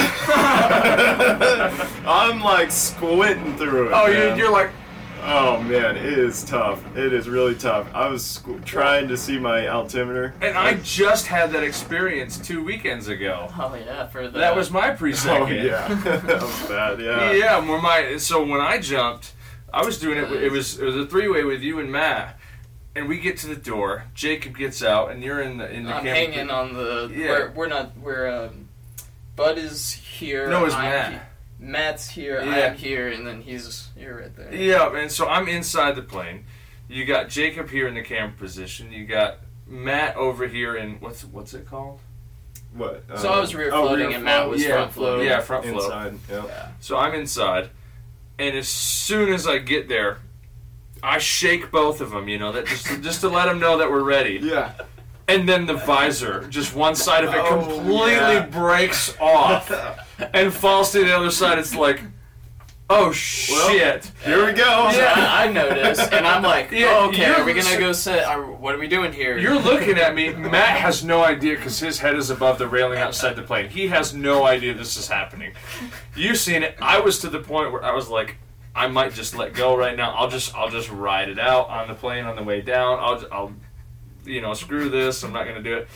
I'm like squinting through it. Oh, man. you, you're like, Oh man, it is tough. It is really tough. I was squ- trying to see my altimeter. and I just had that experience two weekends ago. Oh yeah, for the That was my Oh pre-second. yeah, [LAUGHS] that was bad. Yeah. [LAUGHS] Yeah, where my so when I jumped, I was doing it. It was it was a three way with you and Matt, and we get to the door. Jacob gets out, and you're in the in the I'm camper. hanging on the. Yeah. We're, we're not. We're. Um, Bud is here. No, it's I'm Matt. he- Matt's here. Yeah. I'm here, and then he's you're right there. Yeah, and so I'm inside the plane. You got Jacob here in the camera position. You got Matt over here in what's what's it called? What? So I was um, rear oh, floating and Matt was Yeah, front floating. Yeah, front float. inside. Yeah. Yeah. So I'm inside, and as soon as I get there, I shake both of them. You know that just just to let them know that we're ready. Yeah. And then the visor, just one side of it, Oh, completely yeah. breaks off [LAUGHS] and falls to the other side. It's like, oh shit. Here we go. Yeah, I, I noticed, and I'm like, Yeah, oh, okay, you're- we gonna go sit? Are, what are we doing here? You're looking at me. Matt has no idea because his head is above the railing outside the plane. He has no idea this is happening. You've seen it. I was to the point where I was like, I might just let go right now. I'll just I'll just ride it out on the plane on the way down. I'll ju- I'll you know screw this. I'm not gonna do it.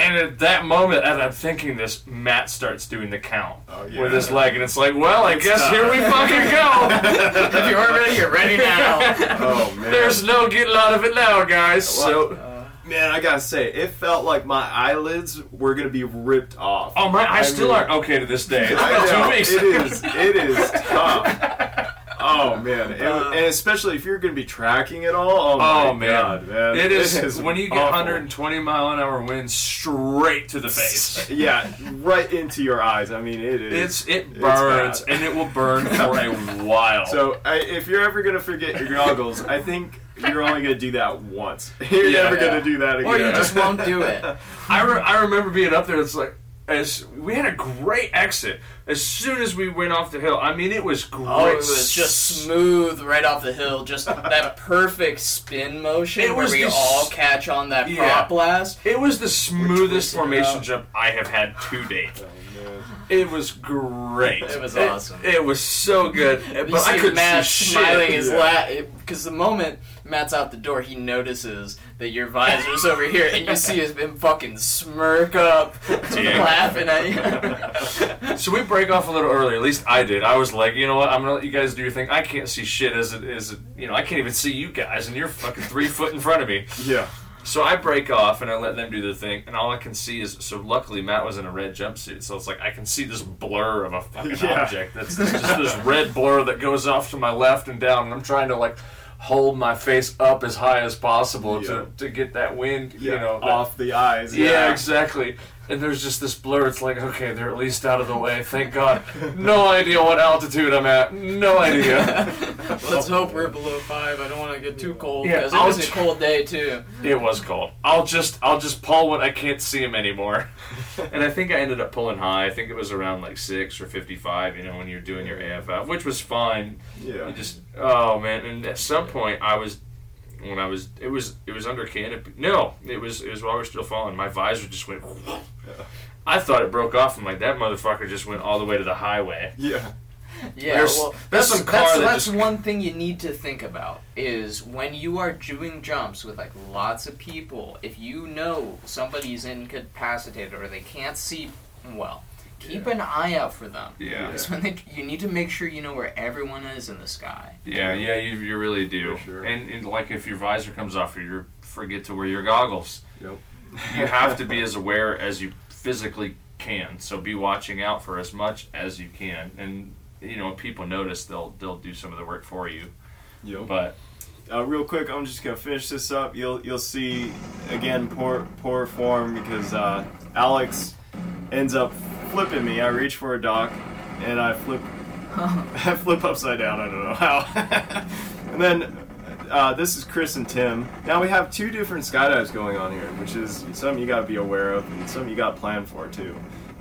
And at that moment, as I'm thinking this, Matt starts doing the count Oh, yeah. with his leg, and it's like, well, I It's guess time. here we fucking go. [LAUGHS] if you aren't ready, you're ready now. [LAUGHS] Oh man. There's no getting out of it now, guys. So. Uh, Man, I gotta say, it felt like my eyelids were gonna be ripped off. Oh my! I, I still mean- aren't okay to this day. It's I know, [LAUGHS] two weeks. it is. It is tough. Oh man, It- and uh, especially if you're gonna be tracking it all. Oh, my Oh man. God, man, It is, when you get awful. 120 mile an hour winds straight to the face. [LAUGHS] Yeah, right into your eyes. I mean, it is. It's it burns bad. and it will burn [LAUGHS] for a while. So I, if you're ever gonna forget your goggles, I think you're only gonna do that once. [LAUGHS] You're Yeah. never Yeah. gonna do that again. or you just won't do it. I, re- I remember being up there. It's like as we had a great exit. As soon as we went off the hill, I mean it was great. Oh, it was just smooth right off the hill. Just [LAUGHS] that perfect spin motion It where was we the all catch on that Yeah. prop blast. It was the smoothest formation out. jump I have had to [LAUGHS] date. Oh. It was great. It was awesome. It, was so good. [LAUGHS] You but I couldn't Matt see smiling shit. his Yeah. la because the moment Matt's out the door, he notices that your visor's over here, and you see him fucking smirk up, Dick. laughing at you. [LAUGHS] So we break off a little early. At least I did. I was like, you know what? I'm gonna let you guys do your thing. I can't see shit as it is. You know, I can't even see you guys, and you're fucking three [LAUGHS] foot in front of me. Yeah. So I break off and I let them do their thing, and all I can see is. So luckily Matt was in a red jumpsuit, so it's like I can see this blur of a fucking Yeah. object. That's that's just this red blur that goes off to my left and down, and I'm trying to like hold my face up as high as possible Yeah. to, to get that wind. Yeah. You know, that- off the eyes. yeah, exactly. And there's just this blur. It's like, okay, they're at least out of the way. Thank God. No idea what altitude I'm at. No idea. [LAUGHS] Let's hope we're below five. I don't want to get too cold Yeah, it I'll was a tr- cold day too. It was cold. I'll just, I'll just pull when I can't see him anymore. [LAUGHS] And I think I ended up pulling high. I think it was around like six or fifty-five. You know, when you're doing your AFF, which was fine. Yeah. You just, oh man. And at some point, I was, when I was, it was, it was under canopy. No, it was, it was while we were still falling. My visor just went. [LAUGHS] I thought it broke off. I'm like, that motherfucker just went all the way to the highway. Yeah. Yeah, There's- well, there's that's, some car that's, that that's just- one thing you need to think about is when you are doing jumps with like lots of people. If you know somebody's incapacitated or they can't see well, keep an eye out for them. Yeah. Because when they, you need to make sure you know where everyone is in the sky. Yeah, yeah, you, you really do. For sure. And, and like if your visor comes off, or you forget to wear your goggles. Yep. You have to be as aware as you physically can. So be watching out for as much as you can. And you know, if people notice, they'll they'll do some of the work for you. Yep. But Uh, real quick, I'm just gonna finish this up. You'll you'll see again poor poor form because uh, Alex ends up flipping me. I reach for a dock and I flip [LAUGHS] I flip upside down. I don't know how. [LAUGHS] and then uh, this is Chris and Tim. Now we have two different skydives going on here, which is something you got to be aware of and something you got to plan for too,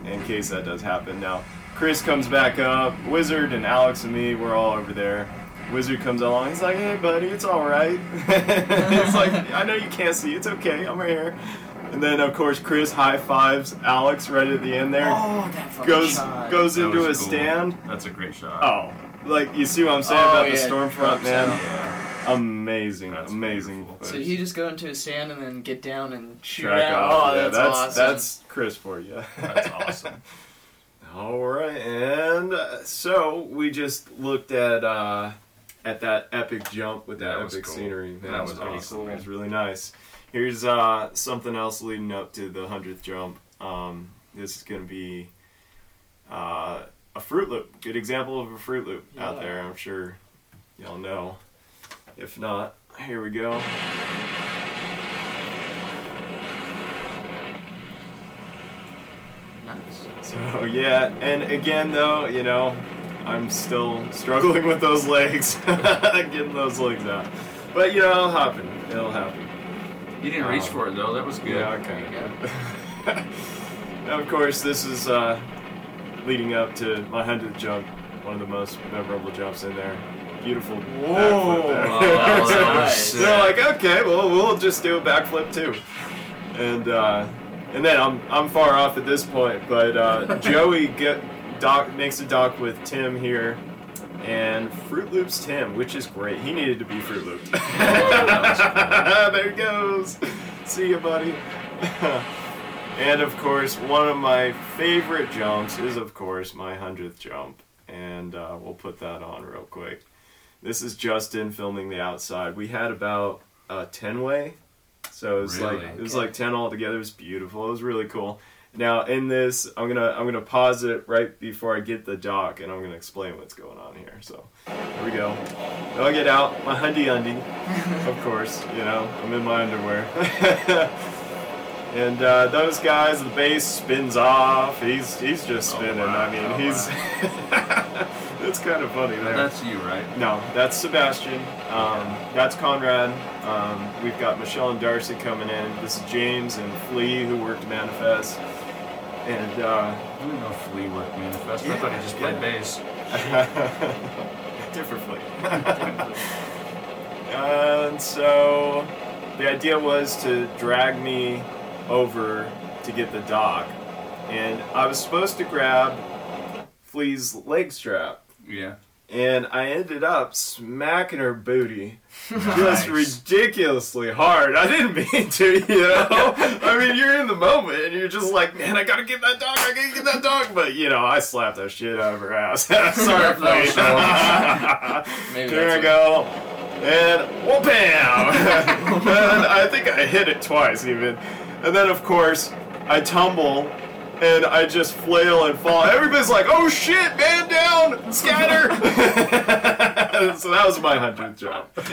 in case that does happen. Now Chris comes back up. Wizard and Alex and me, we're all over there. Wizard comes along. He's like, "Hey, buddy, it's all right." [LAUGHS] it's like, "I know you can't see. It's okay. I'm right here." And then of course Chris high fives Alex right at the end there. Oh, that fucking goes shot. goes That into a was cool. stand. That's a great shot. Oh, like you see what I'm saying Oh, about the yeah, Stormfront, drops man? Yeah. Amazing, That's amazing. beautiful. So footage. he just go into a stand and then get down and shoot Track out. off. Oh, yeah, that's, that's awesome. that's Chris for you. [LAUGHS] That's awesome. [LAUGHS] All right, and uh, so we just looked at uh, at that epic jump with that, That was epic cool. scenery. Man, That it was pretty awesome. cool. It was really nice. Here's uh, something else leading up to the hundredth jump. Um, this is going to be uh, a Fruit Loop. Good example of a Fruit Loop out there. I'm sure y'all know. If not, here we go. nice. So yeah, and again though, you know, I'm still struggling with those legs, [LAUGHS] getting those legs out. But you know, it'll happen. It'll happen. You didn't reach Um, for it though. That was good. Yeah, okay. [LAUGHS] now, of course, this is uh, leading up to my hundredth jump, one of the most memorable jumps in there. Beautiful backflip there. Oh, that was so, [LAUGHS] nice. they're like, okay, well, we'll just do a backflip too, and uh, and then I'm I'm far off at this point, but uh, Joey get doc makes a doc with Tim here. And Fruit Loops Tim, which is great. He needed to be Fruit Looped. [LAUGHS] there he goes. See you, buddy. [LAUGHS] and of course, one of my favorite jumps is, of course, my hundredth jump, and uh, we'll put that on real quick. This is Justin filming the outside. We had about a ten way, so it was Really? like it was Okay. like ten altogether. It was beautiful. It was really cool. Now in this, I'm gonna I'm gonna pause it right before I get the dock, and I'm gonna explain what's going on here. So here we go. I get out my hundy undie, of course. You know I'm in my underwear. [LAUGHS] And uh, those guys, the bass spins off. He's he's just Oh, spinning. wow. I mean, Oh, he's [LAUGHS] it's kind of funny there. That's you, right? No, that's Sebastian. Um, that's Conrad. Um, we've got Michelle and Darcy coming in. This is James and Flea who worked Manifest. And uh, I didn't know if Flea worked manifest. I thought he just Yeah. played bass. [LAUGHS] different Flea. [LAUGHS] and so the idea was to drag me over to get the dock. And I was supposed to grab Flea's leg strap. Yeah. And I ended up smacking her booty [LAUGHS] Nice. just ridiculously hard. I didn't mean to, you know. [LAUGHS] I mean, you're in the moment and you're just like, man, I gotta get that dock, I gotta get that dock. But you know, I slapped that shit out of her ass. [LAUGHS] Sorry, please. Maybe There I go. And whoop bam! and I think I hit it twice even. And then of course I tumble and I just flail and fall. Everybody's like, "Oh shit, man down, scatter!" [LAUGHS] [LAUGHS] [LAUGHS] so that was my hundredth jump. [LAUGHS] That's,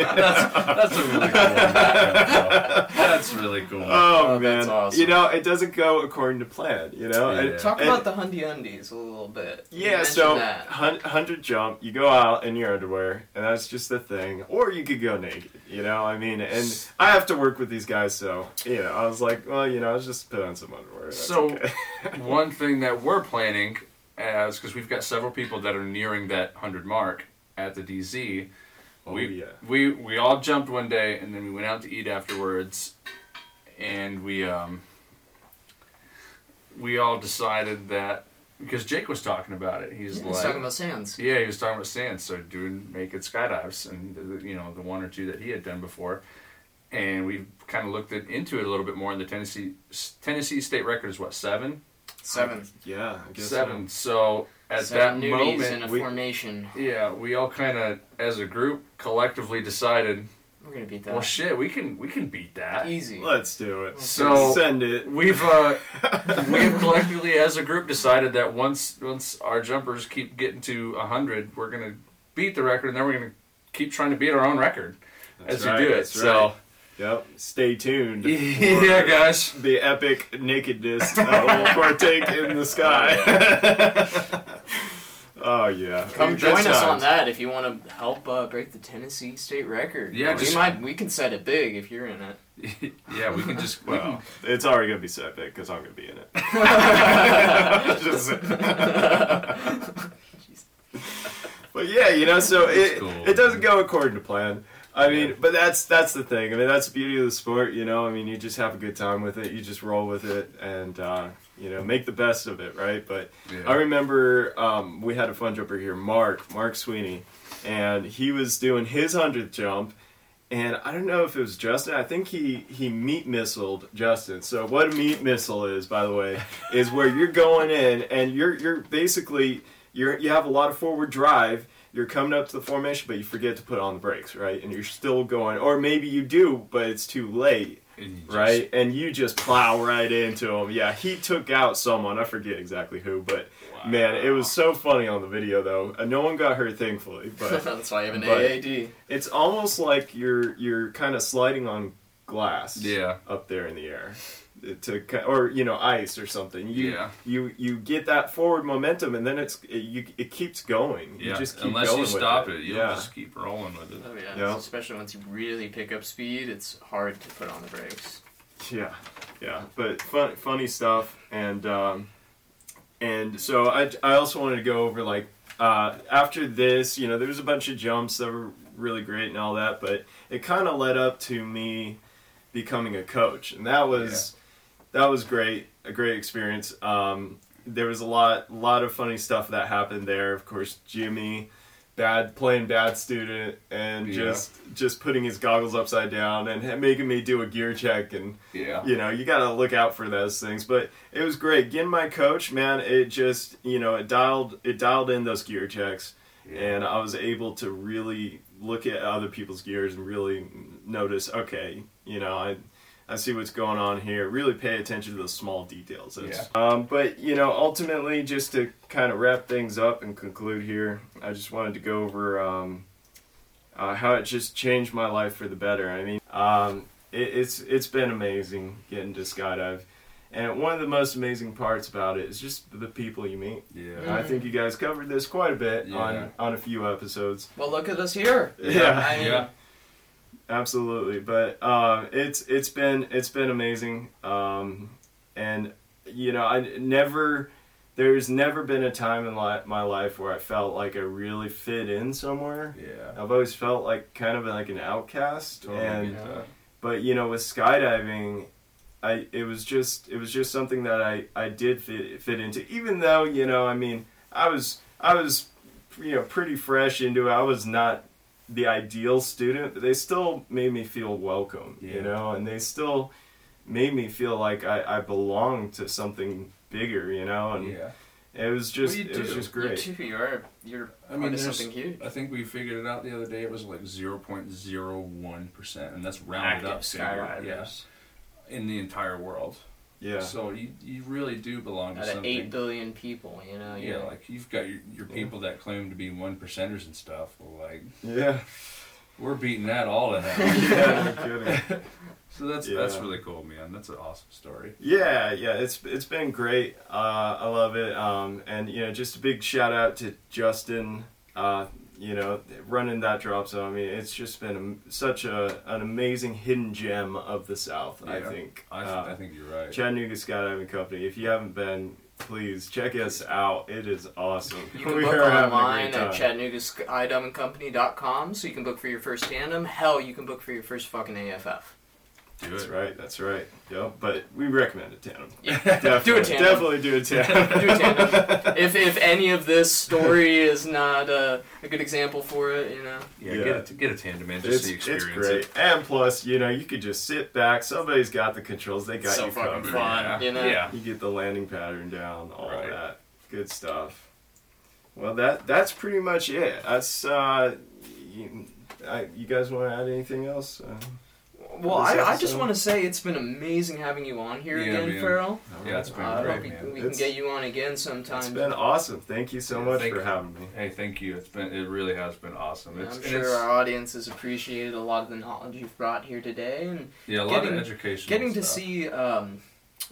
that's a really cool one. That's really cool. Oh, Oh, man, that's awesome. you know it doesn't go according to plan. You know, And- Talk and- about the Hundy Undies a little bit. Yeah, so hun- hundred jump, you go out in your underwear, and that's just the thing. Or you could go naked, you know. I mean, and I have to work with these guys, so you know, I was like, well, you know, I'll just put on some underwear. That's So- okay. One thing that we're planning, as because we've got several people that are nearing that hundred mark at the DZ. oh we, yeah, we we all jumped one day and then we went out to eat afterwards, and we um we all decided that because Jake was talking about it. He's He's like, talking about sands. Yeah, he was talking about sands. so doing naked skydives, and the- you know the one or two that he had done before, and we kind of looked at, into it a little bit more. And the Tennessee Tennessee state record is what seven, Seven. yeah, I guess seven. So at Seven that moment, in a we- formation. yeah, we all kind of as a group collectively decided, We're gonna beat that. well, shit, we can we can beat that. Easy. Let's do it. So- send it. We've uh, [LAUGHS] we've collectively as a group decided that once once our jumpers keep getting to hundred, we're gonna beat the record, and then we're gonna keep trying to beat our own record That's as right, we do it. that's So right. Yep. Stay tuned. [LAUGHS] yeah, guys. The epic nakedness that will partake in the sky. [LAUGHS] Oh yeah. Come join us on that if you want to help uh, break the Tennessee state record. Yeah, we just- might we can set it big if you're in it. [LAUGHS] yeah, we can just we [LAUGHS] can Well, it's already gonna be set big because I'm gonna be in it. [LAUGHS] Just- but yeah, you know, so it cool. it doesn't go according to plan. I mean, but that's that's the thing. I mean, that's the beauty of the sport. You know, I mean, you just have a good time with it. You just roll with it, and uh, you know, make the best of it, right? But Yeah. I remember um, we had a fun jumper here, Mark, Mark Sweeney, and he was doing his hundredth jump, and I don't know if it was Justin. I think he he meat missiled Justin. So what a meat missile is, by the way, is where you're going in and you're you're basically you're you have a lot of forward drive. You're coming up to the formation, but you forget to put on the brakes, right? And you're still going, or maybe you do, but it's too late And just- right? And you just plow right into him. Yeah, he took out someone. I forget exactly who, but man, it was so funny on the video though. Uh, no one got hurt, thankfully. [LAUGHS] But That's why I have an AAD. it's almost like you're you're kind of sliding on glass. Yeah. up there in the air. To or you know ice or something. You Yeah. you you get that forward momentum and then it's it, you, it keeps going. You just keep unless going you stop it. it, you yeah. just keep rolling with it. Oh yeah. Yeah. Especially once you really pick up speed, it's hard to put on the brakes. Yeah, yeah, but fun, funny stuff, and um, and so I, I also wanted to go over like uh, after this, you know, there was a bunch of jumps that were really great and all that, but it kind of led up to me becoming a coach, and that was that was great, a great experience. Um, there was a lot, lot of funny stuff that happened there. Of course, Jimmy, bad playing bad student, and Yeah. just just putting his goggles upside down and making me do a gear check and Yeah. you know you got to look out for those things but it was great getting my coach man it just you know it dialed it dialed in those gear checks and i was able to really look at other people's gears and really notice okay you know i I see what's going on here. Really pay attention to the small details. It's- Um, but you know, ultimately, just to kind of wrap things up and conclude here, I just wanted to go over um, uh, how it just changed my life for the better. I mean, um, it, it's it's been amazing getting to skydive, and one of the most amazing parts about it is just the people you meet. Yeah. I think you guys covered this quite a bit Yeah. on on a few episodes. Well, look at us here. Yeah. I mean, Yeah. Absolutely, but uh, it's it's been it's been amazing, um, and you know I never there's never been a time in li- my life where I felt like I really fit in somewhere. Yeah. I've always felt like kind of like an outcast, Totally and that. but you know with skydiving, I it was just it was just something that I I did fit fit into, even though you know I mean I was I was you know pretty fresh into it. I was not the ideal student, they still made me feel welcome, Yeah. you know, and they still made me feel like I, I belonged to something bigger, you know, and Yeah. it was just Well, you it was do. just You great. too. You're you're I mean, there's- something huge. I think we figured it out the other day. It was like 0.01%, and that's rounded Active up figure. skydivers. Yeah. In the entire world. Yeah, So you, you really do belong to Out of something. eight billion people, you know. yeah, you're- like you've got your, your people that claim to be one percenters and stuff. Well, like yeah, we're beating that all in hell. [LAUGHS] yeah, no kidding. [LAUGHS] so that's that's Yeah. really cool, man. That's an awesome story. Yeah, yeah, it's it's been great. Uh, I love it. Um, and you know, just a big shout out to Justin. Uh, you know, running that drop zone. I mean, it's just been a, such a an amazing hidden gem of the South. I think. I, Uh, I think you're right. Chattanooga Skydiving Company. If you haven't been, please check us out. It is awesome. You [LAUGHS] can We book are having a online great at time. chattanoogaskydivingcompany.com so you can book for your first tandem. Hell, you can book for your first fucking AFF. Do That's it. right. That's right. Yep. But we recommend a tandem. Yeah. [LAUGHS] Definitely, Do a tandem. Definitely [LAUGHS] do a tandem. Do a tandem. if, if any of this story is not uh, a good example for it, you know. Yeah, Yeah. get a get a tandem man just It's, so you it's great. it. And plus, you know, you could just sit back. Somebody's got the controls. They got so you fucking covered. fun, Yeah. you know. Yeah. You get the landing pattern down, all Right. that good stuff. Well, that that's pretty much it. That's uh, you, I, you guys want to add anything else? Uh, Well, I, I just want to say it's been amazing having you on here Yeah, again, man. Feral. Yeah, it's been Uh, I great, hope we, man. we can It's- get you on again sometime. it's been awesome. Thank you so Yeah, much thank for you. having me. Hey, thank you. It's been it really has been awesome. It's, I'm and sure it's- our audience has appreciated a lot of the knowledge you've brought here today, and yeah, a lot getting- of education. getting to see um,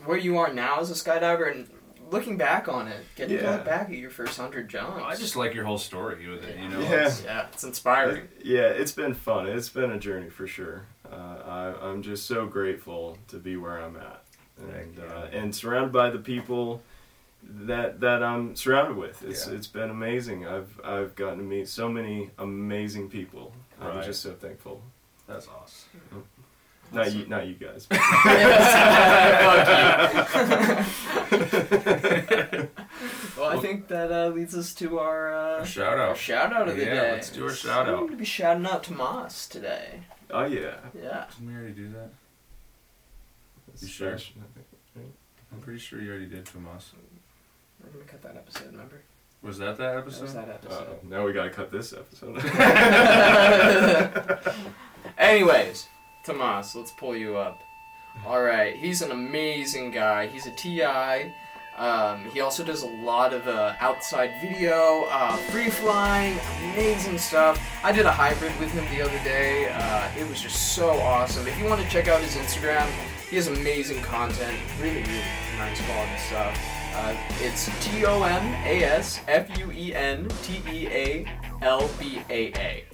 where you are now as a skydiver, and looking back on it, getting to Yeah. look back at your first hundred jumps. I just like your whole story with it. You know. Yeah. It's- yeah, it's inspiring. Yeah, it's been fun. It's been a journey for sure. Uh, I, I'm just so grateful to be where I'm at, and uh, and surrounded by the people that that I'm surrounded with. It's Yeah. it's been amazing. I've I've gotten to meet so many amazing people. I'm just so thankful. That's awesome. Not you, not you guys. [LAUGHS] [LAUGHS] well, I think that uh, leads us to our, uh, A shout our out. shout out of the Yeah, day. let's do our shout out. We're out. going to be shouting out Tomas today. Oh yeah. Yeah. Didn't we already do that? That's You sure? special, I think. I'm pretty sure you already did, Tomas. We're going to cut that episode, remember? Was that that That episode? was that Uh, episode. now we gotta cut this episode. [LAUGHS] Anyways, Tomas, let's pull you up. All right, he's an amazing guy. He's a TI. Um, he also does a lot of uh, outside video, uh, free flying, amazing stuff. I did a hybrid with him the other day. Uh, it was just so awesome. If you want to check out his Instagram, he has amazing content, really, really nice quality stuff. Uh, it's T O M A S F U E N T E A L B A A.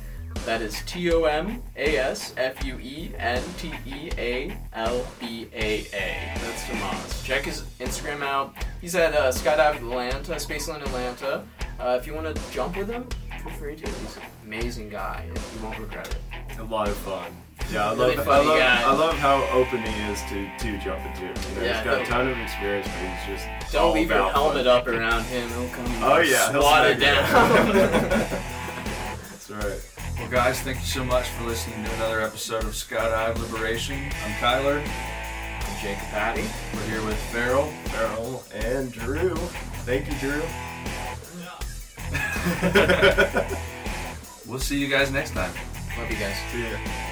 That is T O M A S F U E N T E A L B A A. That's Tomas. Check his Instagram out. He's at uh, Skydive Atlanta, Spaceland Atlanta. Uh, if you want to jump with him, feel free to. He's an amazing guy. You won't regret it. a lot of fun. Yeah, I Really love, I love, guy. I love how open he is to, to jumping too. You know, Yeah, he's got a ton of experience, but he's just Don't leave your helmet up around him. He'll come Oh, yeah, swat it down. [LAUGHS] That's right. Well, guys, thank you so much for listening to another episode of Skydive Liberation. I'm Kyler. I'm Jacob Patty. We're here with Feral. Feral and Drew. Thank you, Drew. [LAUGHS] We'll see you guys next time. Love you guys. See ya.